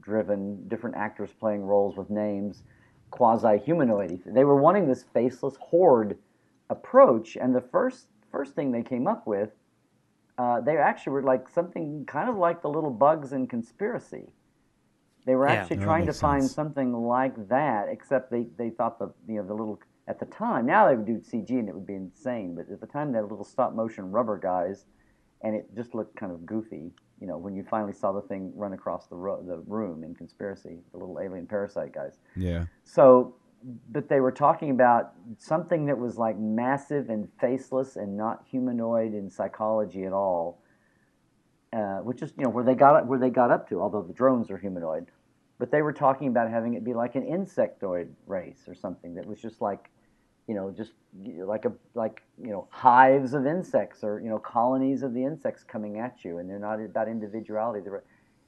driven, different actors playing roles with names, quasi humanoid. They were wanting this faceless horde approach, and the first first thing they came up with, uh, they actually were like something kind of like the little bugs in conspiracy. They were Yeah. actually trying to makes find something like that, except they, they thought the you know the little at the time now they would do CG and it would be insane, but at the time they had little stop motion rubber guys, and it just looked kind of goofy. You know when you finally saw the thing run across the ro- the room in conspiracy, the little alien parasite guys. Yeah. So, but they were talking about something that was like massive and faceless and not humanoid in psychology at all, uh, which is you know where they got where they got up to. Although the drones are humanoid, but they were talking about having it be like an insectoid race or something that was just like, you know, just like a like you know hives of insects or you know colonies of the insects coming at you, and they're not about individuality. They were,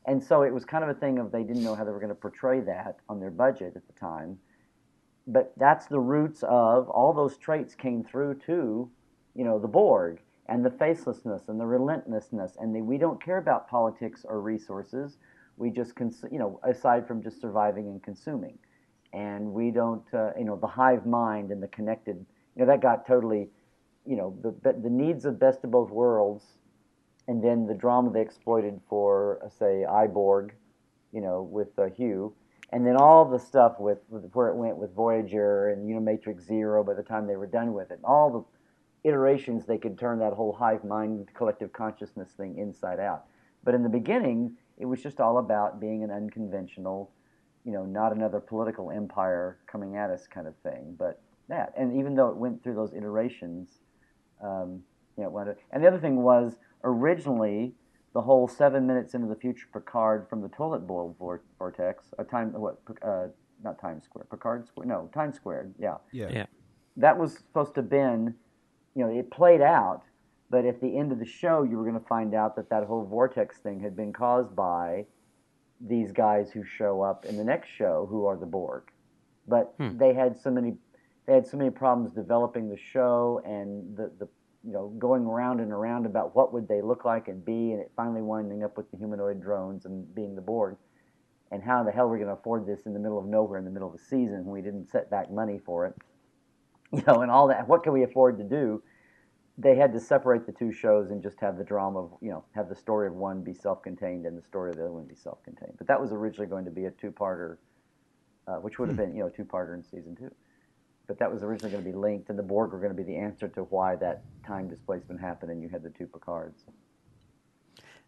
and so it was kind of a thing of they didn't know how they were going to portray that on their budget at the time but that's the roots of all those traits came through to you know the Borg and the facelessness and the relentlessness. And the, we don't care about politics or resources. We just cons- you know aside from just surviving and consuming. And we don't uh, you know the hive mind and the connected you know that got totally you know the the needs of best of both worlds. And then the drama they exploited for uh, say I, Borg you know with uh, Hugh and then all the stuff with, with where it went with Voyager and you know Matrix Zero by the time they were done with it, all the iterations they could turn that whole hive mind collective consciousness thing inside out. But in the beginning, it was just all about being an unconventional, you know, not another political empire coming at us kind of thing. But that, and even though it went through those iterations, um, you know, and the other thing was originally the whole seven minutes into the future Picard from the toilet bowl vortex, a time what uh, not Times Square, Picard Square, no Times Square, yeah, Yeah. Yeah. that was supposed to have been, you know, it played out, but at the end of the show, you were going to find out that that whole vortex thing had been caused by these guys who show up in the next show, who are the Borg. But they had so many, they had so many problems developing the show and the the you know going around and around about what would they look like and be, and it finally winding up with the humanoid drones and being the Borg. And how the hell are we going to afford this in the middle of nowhere in the middle of the season when we didn't set back money for it? You know, and all that. What can we afford to do? They had to separate the two shows and just have the drama of you know have the story of one be self-contained and the story of the other one be self-contained. But that was originally going to be a two-parter, uh, which would have been you know two-parter in season two but that was originally going to be linked, and the Borg were going to be the answer to why that time displacement happened, and you had the two Picards.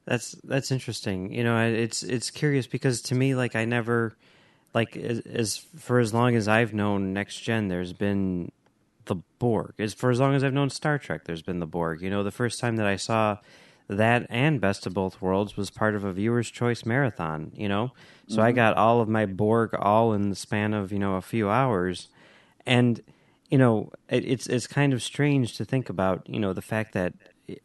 That's that's interesting. You know, it's it's curious because to me, like I never, like as, as for as long as I've known Next Gen, there's been the Borg. As for as long as I've known Star Trek, there's been the Borg. You know, the first time that I saw that and Best of Both Worlds was part of a viewer's choice marathon. You know, so mm-hmm. I got all of my Borg all in the span of you know a few hours and you know it, it's it's kind of strange to think about you know the fact that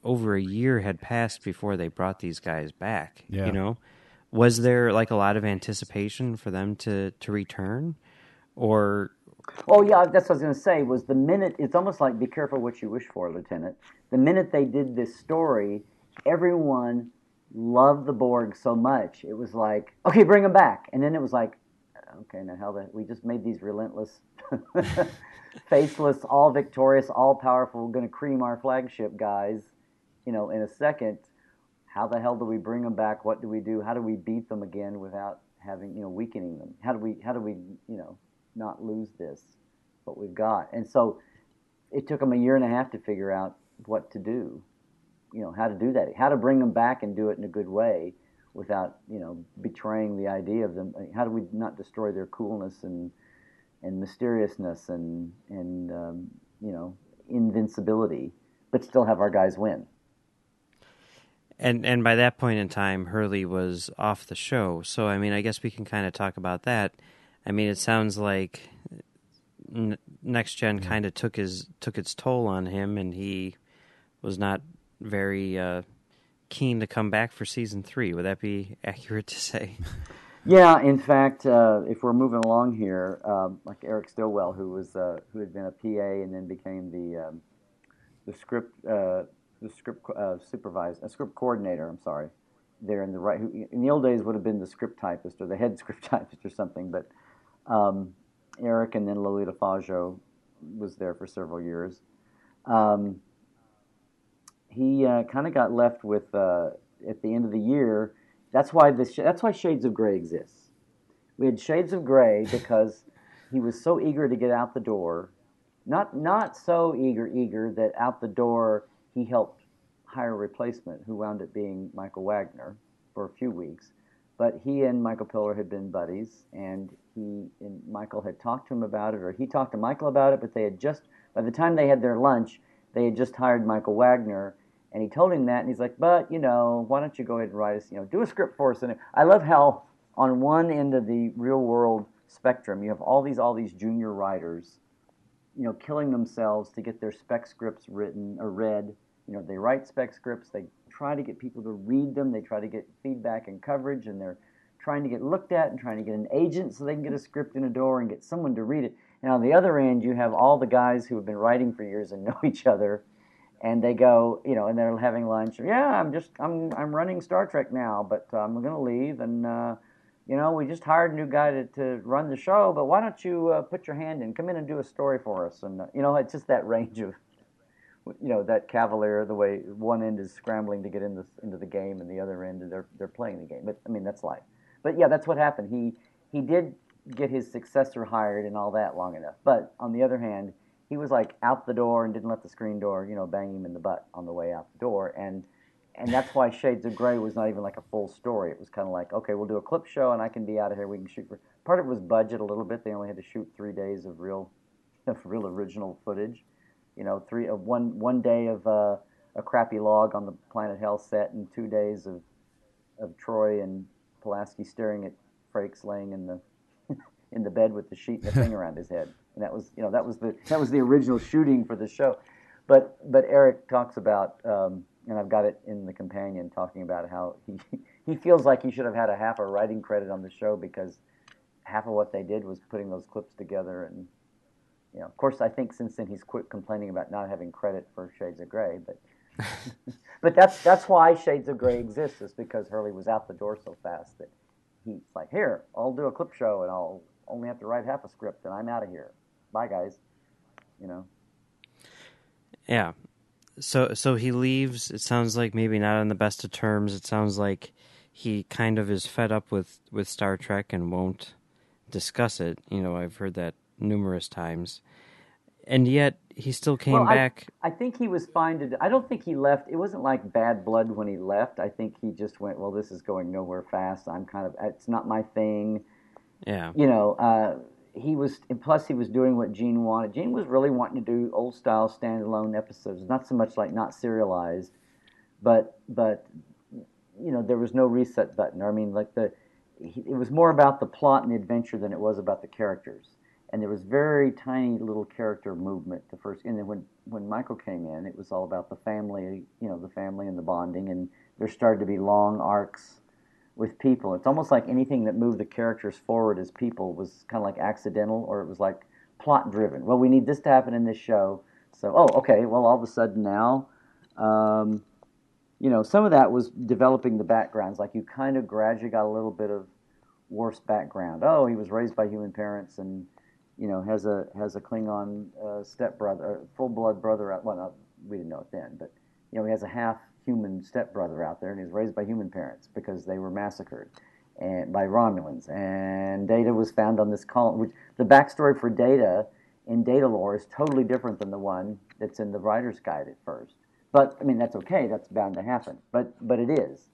over a year had passed before they brought these guys back yeah. you know was there like a lot of anticipation for them to to return or Oh yeah, that's what I was going to say. Was the minute it's almost like be careful what you wish for, Lieutenant. The minute they did this story, everyone loved the Borg so much. It was like, okay, bring them back, and then it was like, okay, now how the we just made these relentless, faceless, all victorious, all powerful, going to cream our flagship guys, you know, in a second. How the hell do we bring them back? What do we do? How do we beat them again without having you know weakening them? How do we how do we you know not lose this what we've got? And so it took them a year and a half to figure out what to do, you know, how to do that, how to bring them back and do it in a good way without you know betraying the idea of them. How do we not destroy their coolness and and mysteriousness and and um, you know invincibility, but still have our guys win. And and by that point in time, Hurley was off the show. So I mean, I guess we can kind of talk about that. I mean, it sounds like N- Next Gen kind of took his took its toll on him, and he was not very uh, keen to come back for season three. Would that be accurate to say? Yeah, in fact, uh, if we're moving along here, um, like Eric Stillwell, who was uh, who had been a PA and then became the um, the script uh, the script uh, supervisor, a script coordinator. I'm sorry, there in the right. Who, in the old days would have been the script typist or the head script typist or something, but um, Eric and then Lolita Fatjo was there for several years. Um, he uh, kind of got left with uh, at the end of the year. That's why this. That's why Shades of Grey exists. We had Shades of Grey because he was so eager to get out the door. Not not so eager eager that out the door he helped hire a replacement who wound up being Michael Wagner for a few weeks. But he and Michael Piller had been buddies, and he and Michael had talked to him about it, or he talked to Michael about it. But they had just by the time they had their lunch, they had just hired Michael Wagner, and he told him that, and he's like, but, you know, why don't you go ahead and write us, you know, do a script for us. And I love how on one end of the real world spectrum, you have all these, all these junior writers, you know, killing themselves to get their spec scripts written or read. You know, they write spec scripts, they try to get people to read them, they try to get feedback and coverage, and they're trying to get looked at and trying to get an agent so they can get a script in a door and get someone to read it. And on the other end, you have all the guys who have been writing for years and know each other and they go, you know, and they're having lunch. Yeah, I'm just, I'm, I'm running Star Trek now, but uh, I'm going to leave, and uh, you know, we just hired a new guy to, to run the show. But why don't you uh, put your hand in, come in and do a story for us? And uh, you know, it's just that range of, you know, that cavalier. The way one end is scrambling to get in the, into the game, and the other end they're they're playing the game. But I mean, that's life. But yeah, that's what happened. He he did get his successor hired and all that long enough. But on the other hand he was like out the door and didn't let the screen door, you know, bang him in the butt on the way out the door. And and that's why Shades of Grey was not even like a full story. It was kind of like, okay, we'll do a clip show and I can be out of here. We can shoot for part of it was budget a little bit. They only had to shoot three days of real, of real original footage. You know, three of one one day of uh, a crappy log on the Planet Hell set and two days of of Troi and Pulaski staring at Frakes laying in the in the bed with the sheet and the thing around his head and that was you know that was the that was the original shooting for the show. But but Eric talks about, um, and I've got it in the companion talking about how he he feels like he should have had a half a writing credit on the show because half of what they did was putting those clips together and you know, of course, I think since then he's quit complaining about not having credit for Shades of Grey, but but that's that's why Shades of Grey exists, is because Hurley was out the door so fast that he's like, here, I'll do a clip show and I'll only have to write half a script and I'm out of here. Bye, guys. You know. Yeah. So so he leaves. It sounds like maybe not on the best of terms. It sounds like he kind of is fed up with with Star Trek and won't discuss it. You know, I've heard that numerous times. And yet he still came well, back. I, I think he was fine to. I don't think he left. It wasn't like bad blood when he left. I think he just went, well, this is going nowhere fast. I'm kind of. It's not my thing. Yeah. You know. Uh, he was plus he was doing what Gene wanted. Gene was really wanting to do old style standalone episodes, not so much like not serialized, but but you know there was no reset button. I mean, like the it was more about the plot and the adventure than it was about the characters. And there was very tiny little character movement the first. And then when when Michael came in, it was all about the family, you know, the family and the bonding. And there started to be long arcs with people. It's almost like anything that moved the characters forward as people was kind of like accidental, or it was like plot driven. Well, we need this to happen in this show. So, oh, okay. Well, all of a sudden now, um, you know, some of that was developing the backgrounds. Like you kind of gradually got a little bit of Worf's background. Oh, he was raised by human parents, and you know has a has a Klingon uh, stepbrother, full blood brother. Well, not, we didn't know it then, but you know he has a half human stepbrother out there, and he's raised by human parents because they were massacred and by Romulans. And Data was found on this colony. Which the backstory for Data in Datalore is totally different than the one that's in the writer's guide at first. But I mean that's okay. That's bound to happen. But but it is,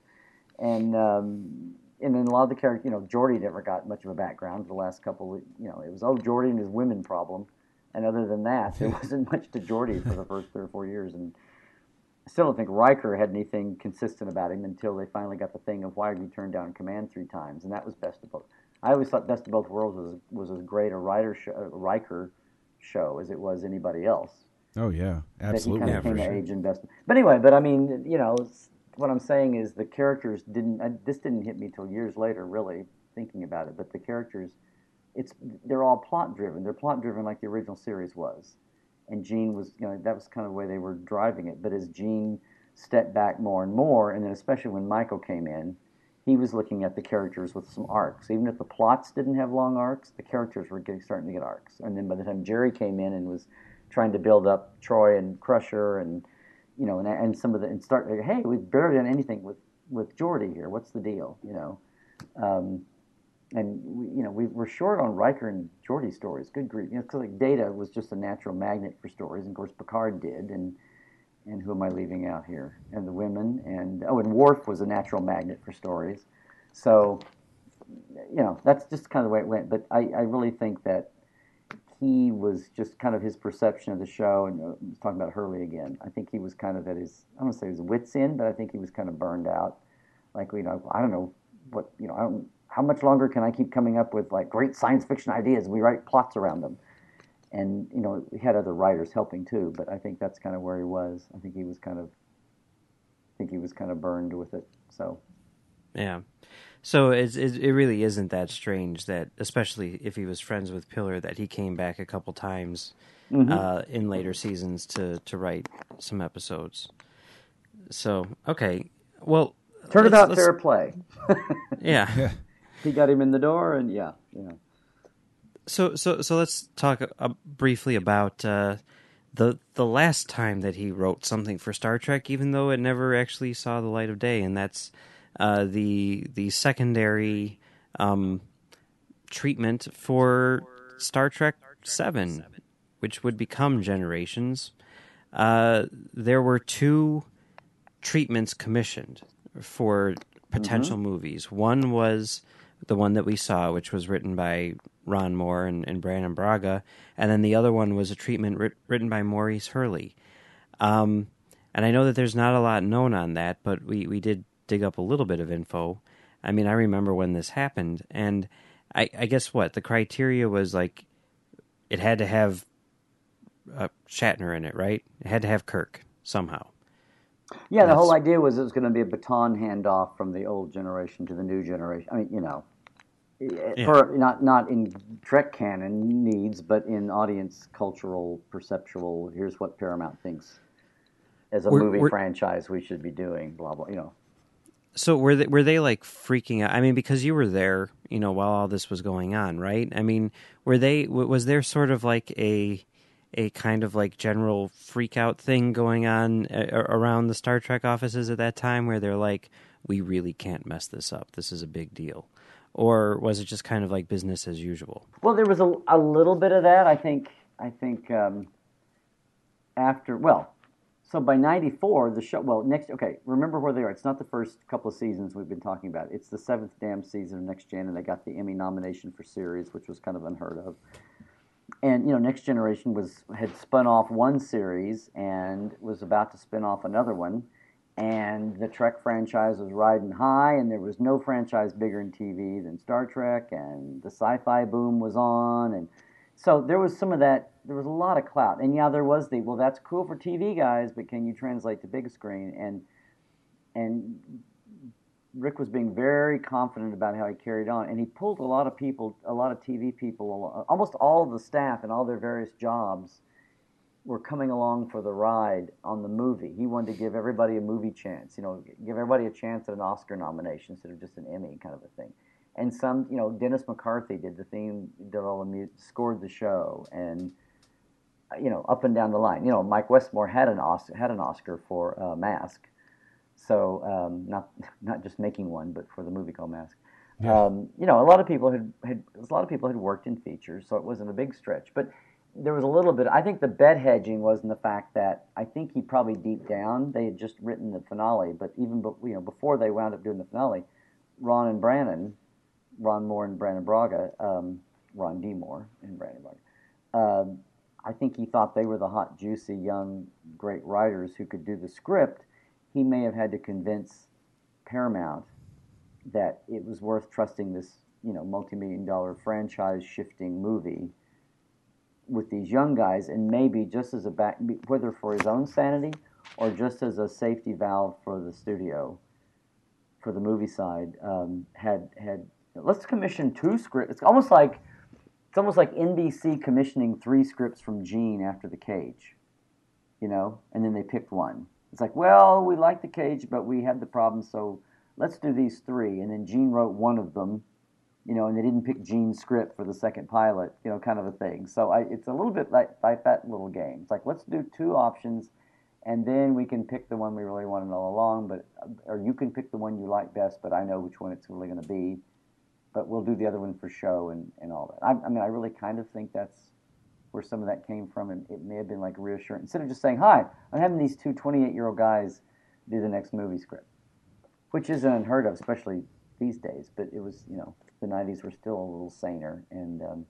and. Um, and then a lot of the characters, you know, Geordi never got much of a background for the last couple. Of, you know, it was oh Geordi and his women problem, and other than that, there wasn't much to Geordi for the first three or four years. And still don't think Riker had anything consistent about him until they finally got the thing of why did he turn down command three times, and that was best of both. I always thought Best of Both Worlds was was as great a writer show, a Riker show as it was anybody else. Oh yeah, absolutely. That he kind of came to age in best. But anyway, but I mean, you know, what I'm saying is the characters didn't. Uh, this didn't hit me till years later, really thinking about it. But the characters, it's they're all plot driven. They're plot driven like the original series was, and Gene was. You know, that was kind of the way they were driving it. But as Gene stepped back more and more, and then especially when Michael came in, he was looking at the characters with some arcs. Even if the plots didn't have long arcs, the characters were getting starting to get arcs. And then by the time Jeri came in and was trying to build up Troi and Crusher and you know, and, and some of the and start. Hey, we've barely done anything with with Geordi here. What's the deal? You know, um, and we, you know we, we're short on Riker and Geordi stories. Good grief, you know, because like Data was just a natural magnet for stories, and of course Picard did, and and who am I leaving out here? And the women, and oh, and Worf was a natural magnet for stories. So, you know, that's just kind of the way it went. But I, I really think that he was just kind of his perception of the show, and uh, talking about Hurley again. I think he was kind of at his, I don't say his wits end, but I think he was kind of burned out. Like, you know, I don't know what, you know, I don't, how much longer can I keep coming up with like great science fiction ideas? We write plots around them. And, you know, he had other writers helping too, but I think that's kind of where he was. I think he was kind of, I think he was kind of burned with it. So, yeah. So it, it really isn't that strange that, especially if he was friends with Piller, that he came back a couple times mm-hmm. uh, in later seasons to to write some episodes. So okay, well, turn out fair play. yeah. He got him in the door, and yeah, yeah. So so so let's talk uh, briefly about. Uh, the the last time that he wrote something for Star Trek, even though it never actually saw the light of day, and that's uh, the the secondary um, treatment for Star Trek Seven, which would become Generations. Uh, there were two treatments commissioned for potential mm-hmm. movies. One was the one that we saw, which was written by Ron Moore and, and Brannon Braga, and then the other one was a treatment writ- written by Maurice Hurley. Um, and I know that there's not a lot known on that, but we, we did dig up a little bit of info. I mean, I remember when this happened, and I, I guess what the criteria was like, it had to have uh, Shatner in it, right? It had to have Kirk somehow. Yeah, the whole idea was it was going to be a baton handoff from the old generation to the new generation. I mean, you know, Yeah. For not not in Trek canon needs, but in audience cultural perceptual. Here's what Paramount thinks as a We're- movie we're- franchise we should be doing. Blah blah. You know. So were they were they like freaking out? I mean, because you were there, you know, while all this was going on, right? I mean, were they? Was there sort of like a a kind of like general freak out thing going on uh, around the Star Trek offices at that time, where they're like, "We really can't mess this up. This is a big deal," or was it just kind of like business as usual? Well, there was a, a little bit of that. I think. I think um, after well, so by '94 the show. Well, next. Okay, remember where they are. It's not the first couple of seasons we've been talking about. It's the seventh damn season of Next Gen, and they got the Emmy nomination for series, which was kind of unheard of. And you know, Next Generation was had spun off one series and was about to spin off another one. And the Trek franchise was riding high, and there was no franchise bigger in TV than Star Trek, and the sci-fi boom was on, and so there was some of that. There was a lot of clout, and yeah, there was the well, that's cool for TV guys, but can you translate to big screen? And and Rick was being very confident about how he carried on, and he pulled a lot of people, a lot of TV people, al- almost all of the staff and all their various jobs were coming along for the ride on the movie. He wanted to give everybody a movie chance, you know, give everybody a chance at an Oscar nomination instead of just an Emmy kind of a thing. And some, you know, Dennis McCarthy did the theme, did all the music, scored the show, and uh, you know, up and down the line. You know, Mike Westmore had an Oscar, had an Oscar for uh, Mask, so um, not not just making one, but for the movie called Mask. Um, you know, a lot of people had, had a lot of people had worked in features, so it wasn't a big stretch. But there was a little bit. I think the bed hedging was in the fact that I think he probably deep down they had just written the finale, but even be, you know before they wound up doing the finale, Ron and Brannon, Ron Moore and Brannon Braga, um, Ron D Moore and Brannon Braga. Um, I think he thought they were the hot, juicy, young, great writers who could do the script. He may have had to convince Paramount that it was worth trusting this, you know, multi-million dollar franchise shifting movie with these young guys, and maybe just as a back, whether for his own sanity or just as a safety valve for the studio, for the movie side, um, had had let's commission two scripts. It's almost like it's almost like NBC commissioning three scripts from Gene after The Cage, you know, and then they picked one. It's like, well, we like The Cage, but we had the problem, so let's do these three. And then Gene wrote one of them, you know, and they didn't pick Gene's script for the second pilot, you know, kind of a thing. So I, it's a little bit like, like that little game. It's like, let's do two options, and then we can pick the one we really wanted all along, but or you can pick the one you like best, but I know which one it's really going to be but we'll do the other one for show and, and all that. I, I mean, I really kind of think that's where some of that came from, and it may have been like reassuring. Instead of just saying, "Hi, I'm having these two 28 year old guys do the next movie script," which isn't unheard of, especially these days. But it was, you know, the 90s were still a little saner, and um,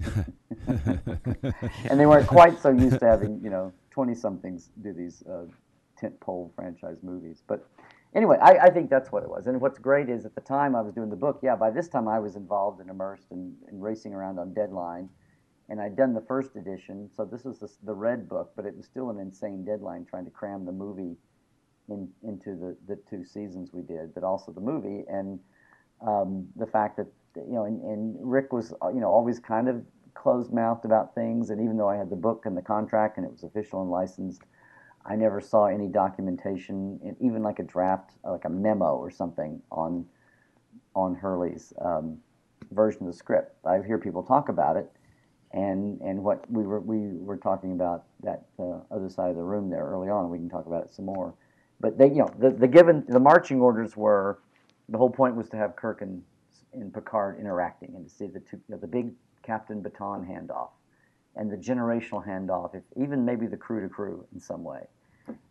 and they weren't quite so used to having, you know, 20 somethings do these uh, tentpole franchise movies, but anyway, I, I think that's what it was. And what's great is at the time I was doing the book, yeah, by this time I was involved and immersed and, and racing around on deadline. And I'd done the first edition, so this was the, the red book, but it was still an insane deadline trying to cram the movie in, into the, the two seasons we did, but also the movie. And um, the fact that, you know, and, and Rick was, uh, you know, always kind of closed mouthed about things. And even though I had the book and the contract and it was official and licensed, I never saw any documentation, even like a draft, like a memo or something on on Hurley's um, version of the script. I hear people talk about it, and and what we were we were talking about that uh, other side of the room there early on. We can talk about it some more. But they, you know, the, the given the marching orders were the whole point was to have Kirk and, and Picard interacting and to see the two, you know, the big captain baton handoff and the generational handoff, if even maybe the crew to crew in some way.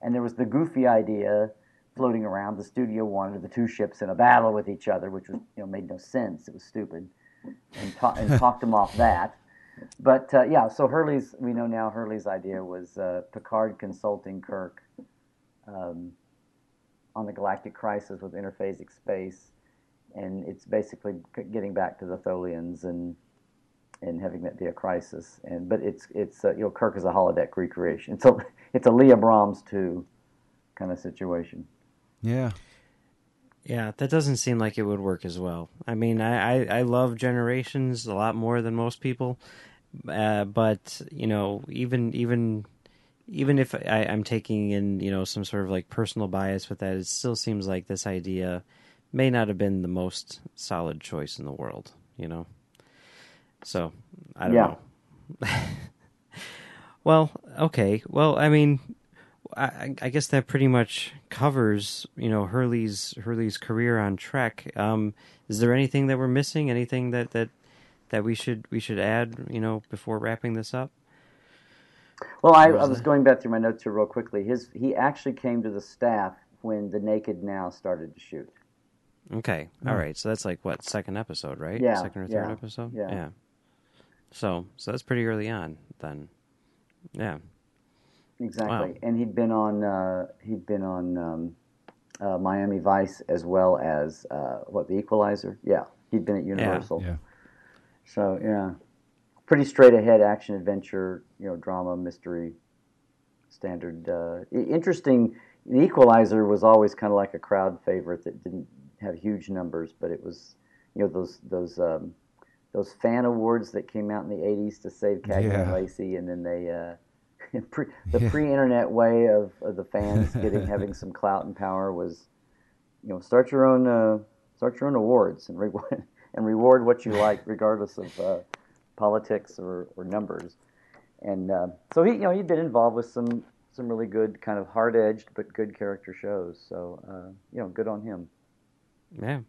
And there was the goofy idea floating around. The studio wanted the two ships in a battle with each other, which was you know made no sense. It was stupid, and, ta- and talked them off that. But uh, yeah, so Hurley's we know now Hurley's idea was uh, Picard consulting Kirk um, on the galactic crisis with interphasic space, and it's basically getting back to the Tholians and and having that be a crisis. And but it's it's uh, you know Kirk is a holodeck recreation. It's a it's a Leah Brahms two kind of situation. Yeah. Yeah, that doesn't seem like it would work as well. I mean, I, I, I love Generations a lot more than most people, uh, but you know, even even even if I, I'm taking in you know some sort of like personal bias with that, it still seems like this idea may not have been the most solid choice in the world. You know, so I don't Yeah. know. well, okay. Well, I mean, I, I guess that pretty much covers you know Hurley's Hurley's career on Trek. Um, is there anything that we're missing? Anything that that that we should we should add? You know, before wrapping this up. Well, I, I was going back through my notes here real quickly. His he actually came to the staff when The Naked Now started to shoot. Okay, all right. So that's like what second episode, right? Yeah, second or third yeah, episode. yeah. So so that's pretty early on then. Yeah. Exactly, Wow. and he'd been on uh, he'd been on um, uh, Miami Vice as well as uh, what the Equalizer. Yeah, he'd been at Universal. Yeah. So yeah, pretty straight ahead action adventure, you know, drama, mystery, standard. Uh, interesting. The Equalizer was always kind of like a crowd favorite that didn't have huge numbers, but it was, you know, those those um, those fan awards that came out in the '80s to save Cagney and Lacey, and then they. Uh, pre, the pre-internet way of, of the fans getting having some clout and power was, you know, start your own uh, start your own awards and reward and reward what you like, regardless of uh, politics or, or numbers. And uh, so he, you know, he'd been involved with some some really good kind of hard-edged but good character shows. So uh, you know, good on him. Yeah.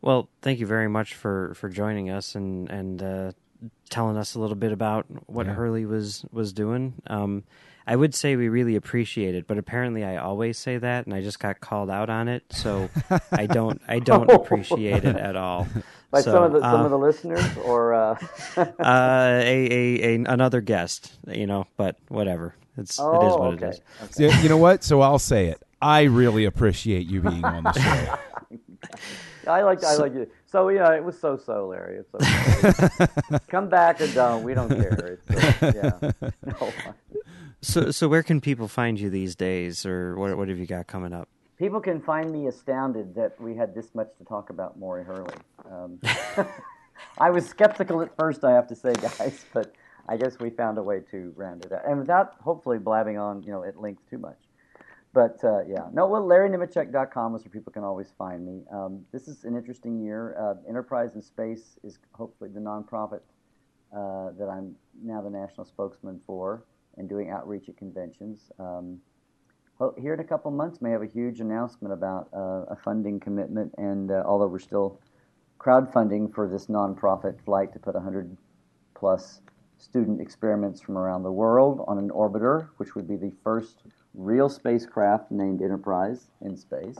Well, thank you very much for, for joining us and and uh, telling us a little bit about what Yeah. Hurley was was doing. Um, I would say we really appreciate it, but apparently I always say that, and I just got called out on it, so I don't I don't appreciate it at all. By So, some of the some uh, of the listeners, or uh, uh, a, a, a another guest, you know, but whatever. It's it is oh, what okay. it is. So, you know what? So I'll say it. I really appreciate you being on the show. I like I like it. So yeah, it was so so, Larry. It's okay. Come back or don't. We don't care. It's, uh, yeah. No. So so where can people find you these days, or what what have you got coming up? People can find me astounded that we had this much to talk about Maury Hurley. Um, I was skeptical at first, I have to say, guys, but I guess we found a way to round it out, and without hopefully blabbing on, you know, at length too much. But uh, yeah, no. Well, LarryNemecek.com is where people can always find me. Um, this is an interesting year. Uh, Enterprise in Space is hopefully the nonprofit uh, that I'm now the national spokesman for and doing outreach at conventions. Um, well, here in a couple months, may have a huge announcement about uh, a funding commitment, and uh, although we're still crowdfunding for this nonprofit flight to put 100 plus student experiments from around the world on an orbiter, which would be the first real spacecraft named Enterprise in space.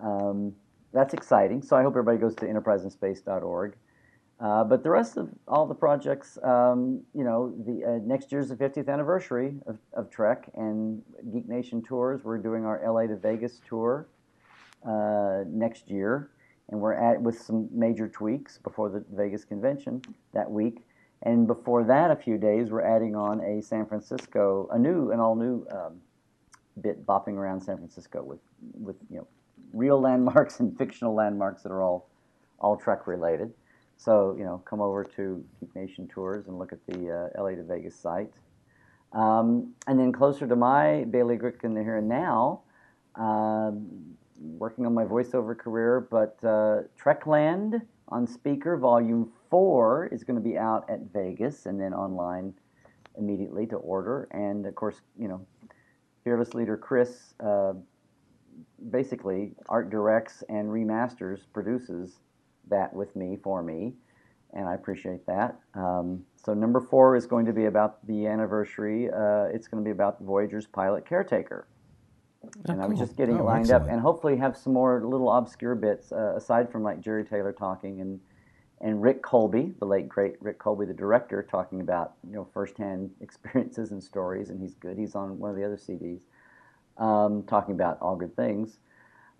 Um, that's exciting. So I hope everybody goes to enterpriseinspace.org. Uh, but the rest of all the projects, um, you know, the uh, next year's the 50th anniversary of, of Trek and Geek Nation tours. We're doing our LA to Vegas tour uh, next year, and we're at with some major tweaks before the Vegas convention that week. And before that, a few days, we're adding on a San Francisco, a new, an all new um, bit bopping around San Francisco with, with you know, real landmarks and fictional landmarks that are all, all Trek related. So, you know, come over to Geek Nation Tours and look at the uh, LA to Vegas site. Um, and then closer to my Bailey Grick in the here and now, um, working on my voiceover career, but uh, Trekland on speaker, volume four, is going to be out at Vegas and then online immediately to order. And of course, you know, fearless leader Chris uh, basically art directs and remasters, produces that with me for me, and I appreciate that. Um, so number four is going to be about the anniversary. Uh, it's going to be about Voyager's pilot caretaker, and I was cool. just getting Oh, it lined up, and hopefully have some more little obscure bits uh, aside from like Jeri Taylor talking and. And Rick Kolbe, the late great Rick Kolbe, the director, talking about you know firsthand experiences and stories, and he's good. He's on one of the other CDs, um, talking about all good things.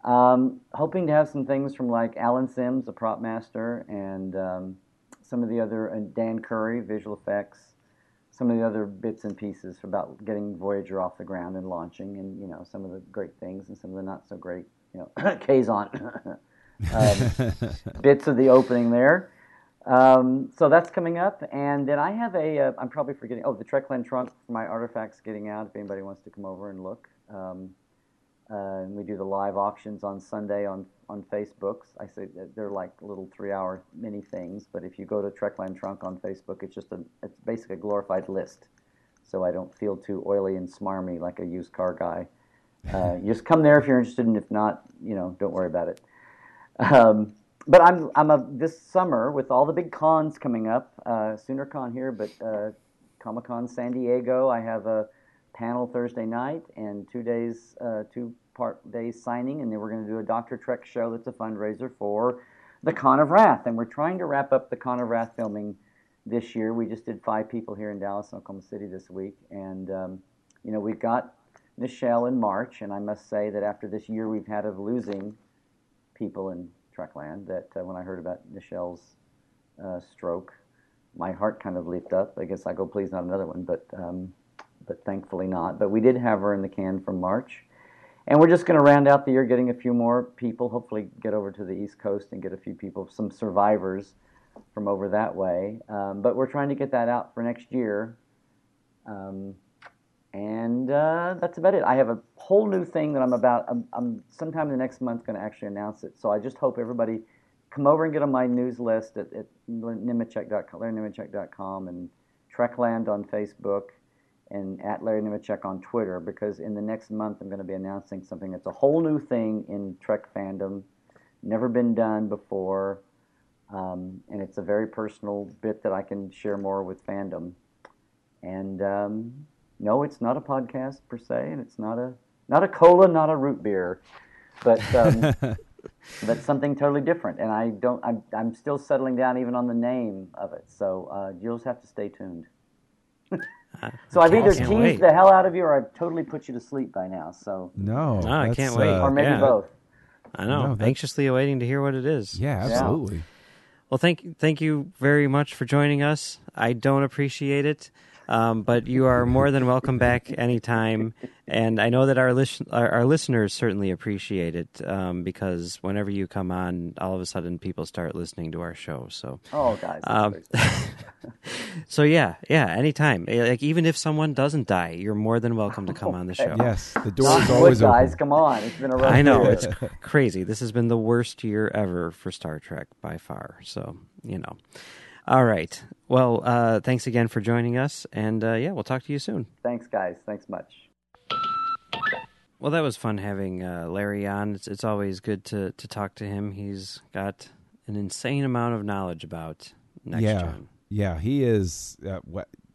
Um, hoping to have some things from like Alan Sims, the prop master, and um, some of the other and Dan Curry, visual effects, some of the other bits and pieces about getting Voyager off the ground and launching, and you know some of the great things and some of the not so great you know, Kazon, um, bits of the opening there. Um, so that's coming up, and then I have a. am uh, probably forgetting. Oh, the Trekland trunk for my artifacts getting out. If anybody wants to come over and look, um, uh, and we do the live auctions on Sunday on on Facebooks. I say they're like little three-hour mini things, but if you go to Trekland Trunk on Facebook, it's just a it's basically a glorified list. So I don't feel too oily and smarmy like a used car guy. Uh, just come there if you're interested, and if not, you know, don't worry about it. Um, but I'm I'm a this summer with all the big cons coming up. Uh, SoonerCon here, but uh, Comic Con San Diego. I have a panel Thursday night and two days, uh, two part days signing, and then we're going to do a Doctor Trek show that's a fundraiser for the Con of Wrath, and we're trying to wrap up the Con of Wrath filming this year. We just did five people here in Dallas and Oklahoma City this week, and um, you know we've got Nichelle in March, and I must say that after this year we've had of losing people in Trekland that uh, when I heard about Nichelle's uh, stroke, my heart kind of leaped up. I guess I go, please, not another one, but um, but thankfully not. But we did have her in the can from March, and we're just going to round out the year getting a few more people. Hopefully, get over to the East Coast and get a few people, some survivors from over that way. Um, but we're trying to get that out for next year. Um, and uh, that's about it. I have a whole new thing that I'm about. I'm, I'm sometime the next month going to actually announce it. So I just hope everybody come over and get on my news list at, at and Trekland on Facebook and at Larry Nemecek on Twitter because in the next month I'm going to be announcing something that's a whole new thing in Trek fandom, never been done before, um, and it's a very personal bit that I can share more with fandom. And um, no, it's not a podcast per se, and it's not a not a cola, not a root beer, but um, but something totally different. And I don't. I'm I'm still settling down even on the name of it. So uh, you'll just have to stay tuned. so I've either teased wait. the hell out of you, or I've totally put you to sleep by now. So no, no I can't wait. Uh, or maybe yeah. both. I know. No, Anxiously awaiting to hear what it is. Yeah, absolutely. Yeah. Well, thank thank you very much for joining us. I don't appreciate it. Um, but you are more than welcome back anytime. And I know that our, lis- our, our, listeners certainly appreciate it um, because whenever you come on, all of a sudden people start listening to our show. So, oh, guys. Um, so yeah, yeah, anytime. Eh, like even if someone doesn't die, you're more than welcome to come on the show. Yes, the door is always wood, open. Guys, come on. It's been a I know year. it's crazy. This has been the worst year ever for Star Trek by far. So you know. All right. Well, uh, thanks again for joining us, and uh, yeah, we'll talk to you soon. Thanks, guys. Thanks much. Well, that was fun having uh, Larry on. It's, it's always good to, to talk to him. He's got an insane amount of knowledge about next yeah. gen. Yeah, he is. Uh,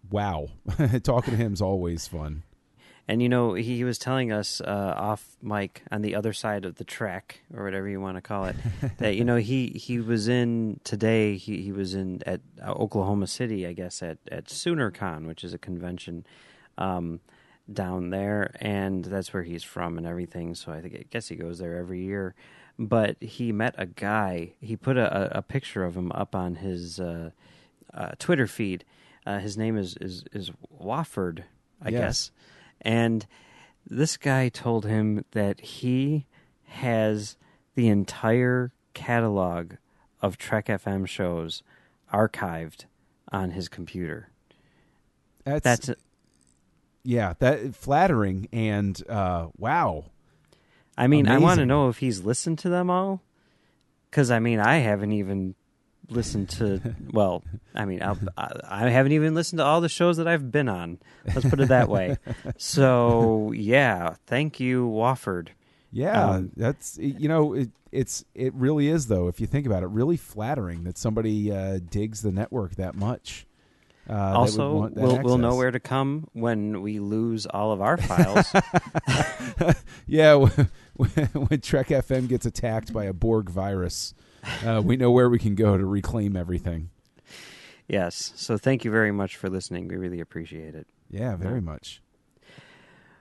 wow, talking to him is always fun. And you know, he, he was telling us uh, off mic on the other side of the track, or whatever you want to call it, that you know he he was in today. He he was in at uh, Oklahoma City, I guess, at at SoonerCon, which is a convention um, down there, and that's where he's from and everything. So I think I guess he goes there every year. But he met a guy. He put a, a picture of him up on his uh, uh Twitter feed. Uh, his name is is is Wofford, I yes. guess and this guy told him that he has the entire catalog of Trek FM shows archived on his computer. That's, That's a, yeah, that flattering and uh, wow. I mean, Amazing. I want to know if he's listened to them all, because I mean, I haven't even listened to. Well, I mean, I'll, I haven't even listened to all the shows that I've been on. Let's put it that way. so yeah, thank you, Wofford. Yeah, um, that's you know it, it's it really is though if you think about it, really flattering that somebody uh, digs the network that much. Uh, also, we'll, we'll know where to come when we lose all of our files. yeah, when, when Trek FM gets attacked by a Borg virus, uh, we know where we can go to reclaim everything. Yes. So thank you very much for listening. We really appreciate it. Yeah, very much.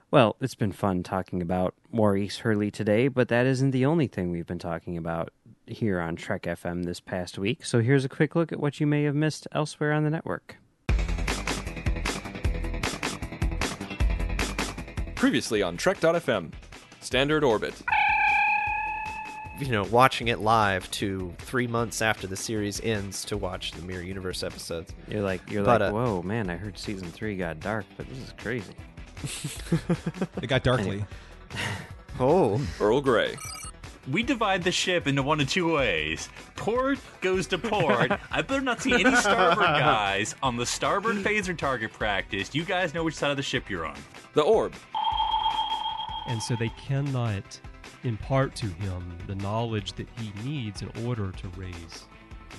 Well, it's been fun talking about Maurice Hurley today, but that isn't the only thing we've been talking about here on Trek FM this past week. So here's a quick look at what you may have missed elsewhere on the network. Previously on Trek.fm, Standard Orbit. You know watching it live to three months after the series ends to watch the Mirror Universe episodes. You're like you're But, like, uh, whoa, man! I heard season three got dark, but this is crazy. It got darkly. Oh, Earl Grey. We divide the ship into one of two ways. Port goes to port. I better not see any starboard guys on the starboard phaser target practice. You guys know which side of the ship you're on. The Orb. and so they cannot impart to him the knowledge that he needs in order to raise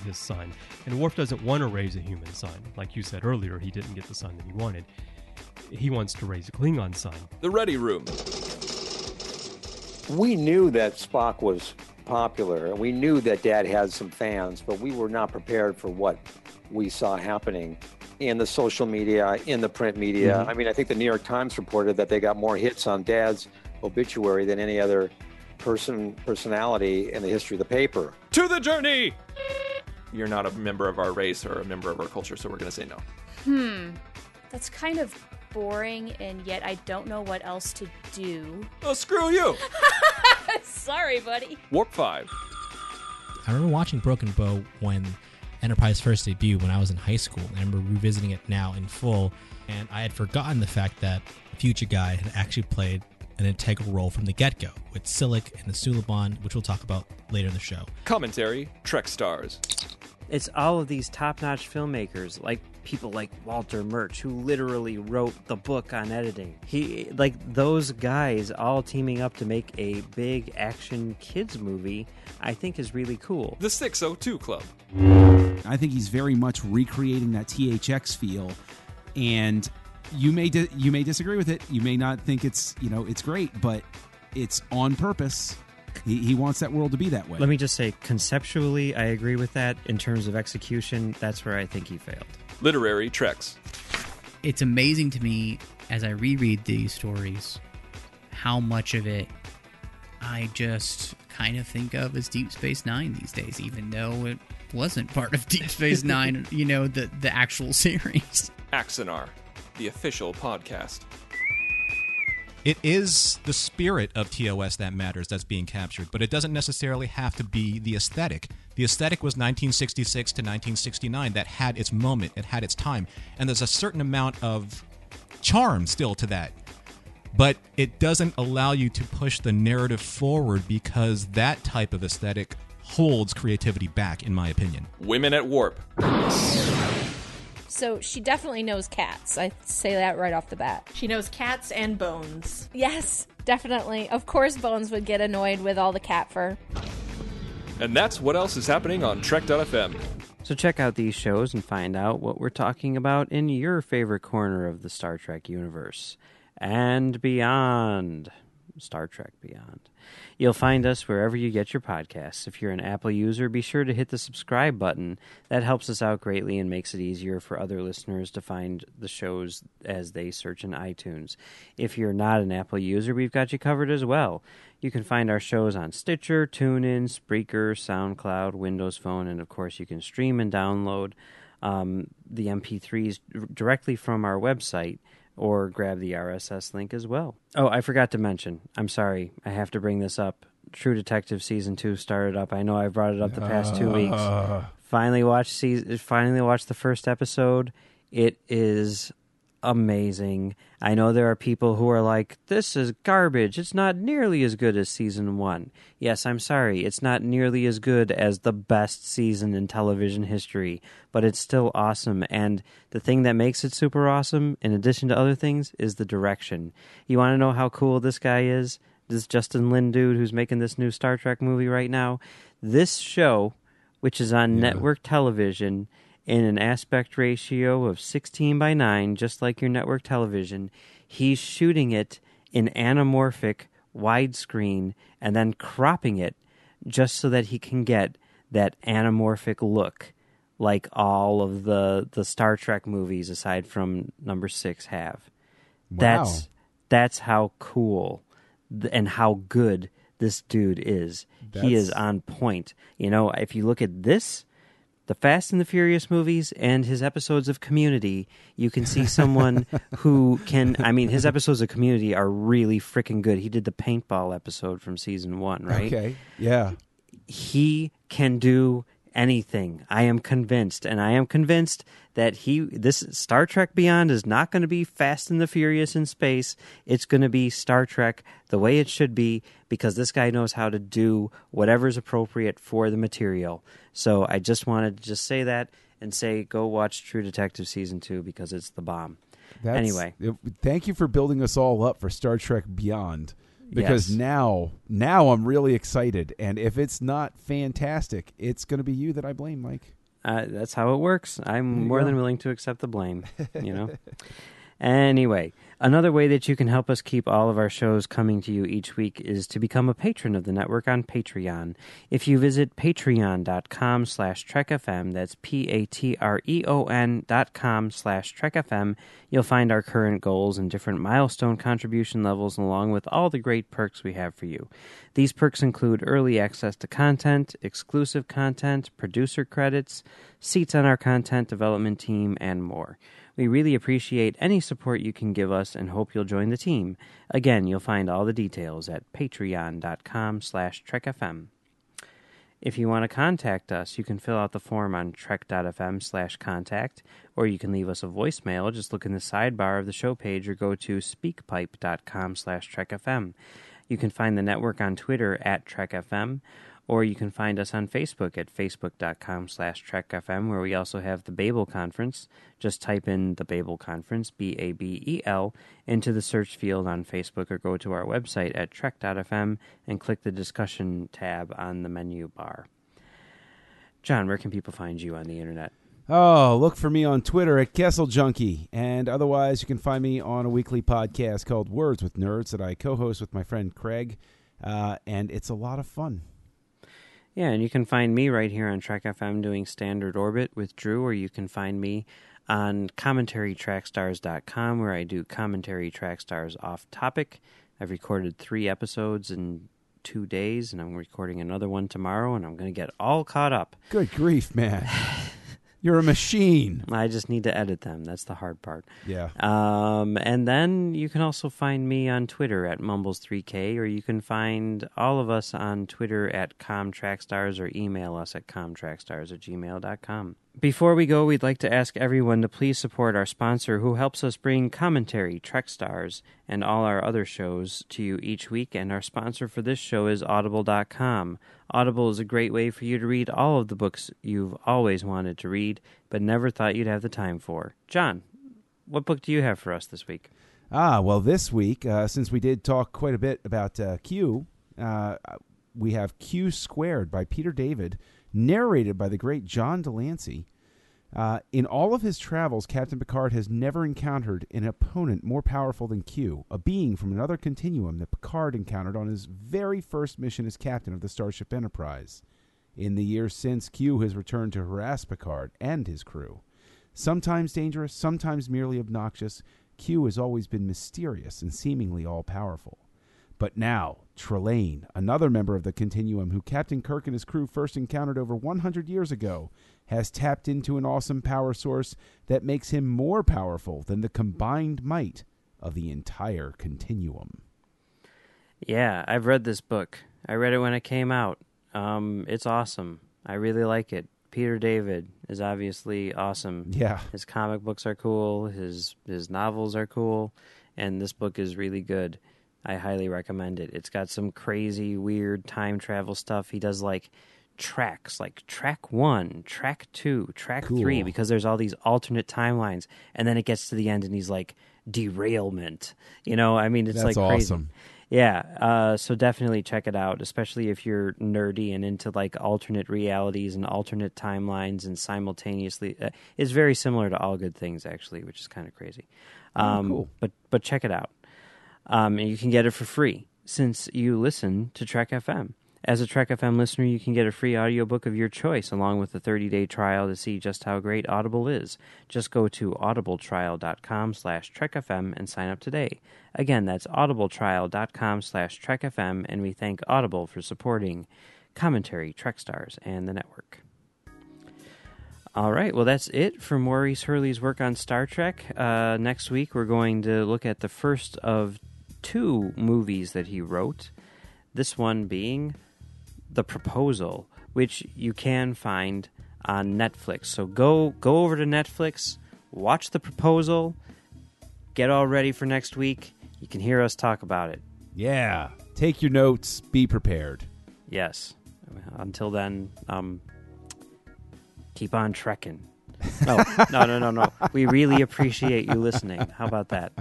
his son. And Worf doesn't want to raise a human son. Like you said earlier, he didn't get the son that he wanted. He wants to raise a Klingon son. The Ready Room. we knew that Spock was popular and we knew that dad had some fans, but we were not prepared for what we saw happening in the social media, in the print media. Mm-hmm. I mean, I think the New York Times reported that they got more hits on dad's obituary than any other person personality in the history of the paper. To the Journey. You're not a member of our race or a member of our culture, so we're going to say no. Hmm. That's kind of boring, and yet I don't know what else to do. Oh, screw you. Sorry, buddy. Warp 5. I remember watching Broken Bow when Enterprise first debuted when I was in high school. And I remember revisiting it now in full, and I had forgotten the fact that Future Guy had actually played an integral role from the get go with Silik and the Suliban, which we'll talk about later in the show. Commentary Trek Stars. It's all of these top-notch filmmakers, like people like Walter Murch, who literally wrote the book on editing. He, like those guys, all teaming up to make a big action kids movie. I think is really cool. The 602 Club. I think he's very much recreating that THX feel, and you may di- you may disagree with it. You may not think it's you know it's great, but it's on purpose. He, he wants that world to be that way. Let me just say, conceptually, I agree with that. In terms of execution, that's where I think he failed. Literary Treks. it's amazing to me as I reread these stories how much of it I just kind of think of as Deep Space Nine these days, even though it wasn't part of Deep Space Nine, you know, the, the actual series. Axanar, the official podcast. It is the spirit of TOS that matters that's being captured, but it doesn't necessarily have to be the aesthetic. The aesthetic was 1966 to 1969 that had its moment, it had its time, and there's a certain amount of charm still to that. But it doesn't allow you to push the narrative forward because that type of aesthetic holds creativity back, in my opinion. Women at Warp. So she definitely knows cats. I say that right off the bat. She knows cats and bones. Yes, definitely. Of course, Bones would get annoyed with all the cat fur. And that's what else is happening on Trek.fm. So check out these shows and find out what we're talking about in your favorite corner of the Star Trek universe and beyond. Star Trek Beyond. You'll find us wherever you get your podcasts. If you're an Apple user, be sure to hit the subscribe button. That helps us out greatly and makes it easier for other listeners to find the shows as they search in iTunes. If you're not an Apple user, we've got you covered as well. You can find our shows on Stitcher, TuneIn, Spreaker, SoundCloud, Windows Phone, and of course, you can stream and download um, the MP3s directly from our website or grab the RSS link as well. Oh, I forgot to mention. I'm sorry. I have to bring this up. True Detective season 2 started up. I know I brought it up the past 2 weeks. Ah. Finally watched season, finally watched the first episode. It is amazing. I know there are people who are like, this is garbage. It's not nearly as good as season one. Yes, I'm sorry. It's not nearly as good as the best season in television history, but it's still awesome. And the thing that makes it super awesome, in addition to other things, is the direction. You want to know how cool this guy is? This Justin Lin dude who's making this new Star Trek movie right now. This show, which is on network television, in an aspect ratio of 16 by 9, just like your network television. He's shooting it in anamorphic widescreen and then cropping it just so that he can get that anamorphic look like all of the, the Star Trek movies aside from number 6 have. Wow. That's that's how cool and how good this dude is. He is on point. You know, if you look at this the Fast and the Furious movies and his episodes of Community, you can see someone who can. I mean, his episodes of Community are really freaking good. He did the paintball episode from season one, right? Okay. Yeah. he can do anything. I am convinced, and I am convinced that he this Star Trek Beyond is not going to be Fast and the Furious in space. It's going to be Star Trek the way it should be because this guy knows how to do whatever's appropriate for the material. So I just wanted to just say that and say go watch True Detective season 2 because it's the bomb. That's- anyway, thank you for building us all up for Star Trek Beyond. Because Yes. now, now I'm really excited, and if it's not fantastic, it's going to be you that I blame, Mike. Uh, that's how it works. I'm more go. than willing to accept the blame. You know. anyway, another way that you can help us keep all of our shows coming to you each week is to become a patron of the network on Patreon. If you visit patreon.com slash trekfm, that's P-A-T-R-E-O-N dot com slash trekfm, you'll find our current goals and different milestone contribution levels along with all the great perks we have for you. These perks include early access to content, exclusive content, producer credits, seats on our content development team, and more. We really appreciate any support you can give us and hope you'll join the team. Again, you'll find all the details at patreon.com slash trekfm. If you want to contact us, you can fill out the form on trek.fm slash contact, or you can leave us a voicemail. Just look in the sidebar of the show page or go to speakpipe.com slash trekfm. You can find the network on Twitter at trekfm, or you can find us on Facebook at facebook.com slash trekfm, where we also have the Babel Conference. Just type in the Babel Conference, B-A-B-E-L, into the search field on Facebook, or go to our website at trek.fm and click the discussion tab on the menu bar. John, where can people find you on the internet? Oh, look for me on Twitter at Kessel Junkie, and otherwise you can find me on a weekly podcast called Words with Nerds that I co-host with my friend Craig, uh, and it's a lot of fun. Yeah, and you can find me right here on Trek FM doing Standard Orbit with Drew, or you can find me on commentarytrackstars.com where I do commentary track stars off topic. I've recorded three episodes in two days, and I'm recording another one tomorrow, and I'm going to get all caught up. Good grief, man! You're a machine. I just need to edit them. That's the hard part. Yeah. Um, and then you can also find me on Twitter at Mumbles3K, or you can find all of us on Twitter at ComTrackStars or email us at ComTrackStars at gmail.com. Before we go, we'd like to ask everyone to please support our sponsor who helps us bring commentary, Trek Stars, and all our other shows to you each week. And our sponsor for this show is Audible.com. Audible is a great way for you to read all of the books you've always wanted to read, but never thought you'd have the time for. John, what book do you have for us this week? Ah, well, this week, uh, since we did talk quite a bit about uh, Q, uh, we have Q Squared by Peter David, narrated by the great John de Lancie. Uh, in all of his travels, Captain Picard has never encountered an opponent more powerful than Q, a being from another continuum that Picard encountered on his very first mission as captain of the Starship Enterprise. In the years since, Q has returned to harass Picard and his crew. Sometimes dangerous, sometimes merely obnoxious, Q has always been mysterious and seemingly all powerful. But now, Trelane, another member of the Continuum who Captain Kirk and his crew first encountered over 100 years ago, has tapped into an awesome power source that makes him more powerful than the combined might of the entire Continuum. Yeah, I've read this book. I read it when it came out. Um, it's awesome. I really like it. Peter David is obviously awesome. Yeah. His comic books are cool, his his novels are cool, and this book is really good. I highly recommend it. It's got some crazy weird time travel stuff. He does like tracks, like track 1, track 2, track 3 because there's all these alternate timelines and then it gets to the end and he's like derailment. You know, I mean it's That's like crazy. awesome. Yeah, uh, so definitely check it out, especially if you're nerdy and into like alternate realities and alternate timelines and simultaneously. Uh, it's very similar to All Good Things, actually, which is kind of crazy. Oh, Um, cool. But but check it out, um, and you can get it for free since you listen to Trek FM. As a Trek FM listener, you can get a free audiobook of your choice along with a 30-day trial to see just how great Audible is. Just go to audibletrial.com slash trekfm and sign up today. Again, that's audibletrial.com slash trekfm, and we thank Audible for supporting Commentary, Trek Stars, and the network. All right, well, that's it for Maurice Hurley's work on Star Trek. Uh, next week, we're going to look at the first of two movies that he wrote. This one being The Proposal, which you can find on Netflix. So go go over to Netflix, watch The Proposal, get all ready for next week. You can hear us talk about it. Yeah. Take your notes. Be prepared. Yes. Until then, um, keep on trekking. No, no, no, no, no. We really appreciate you listening. How about that?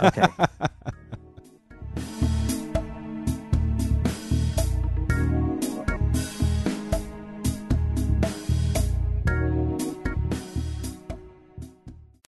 Okay.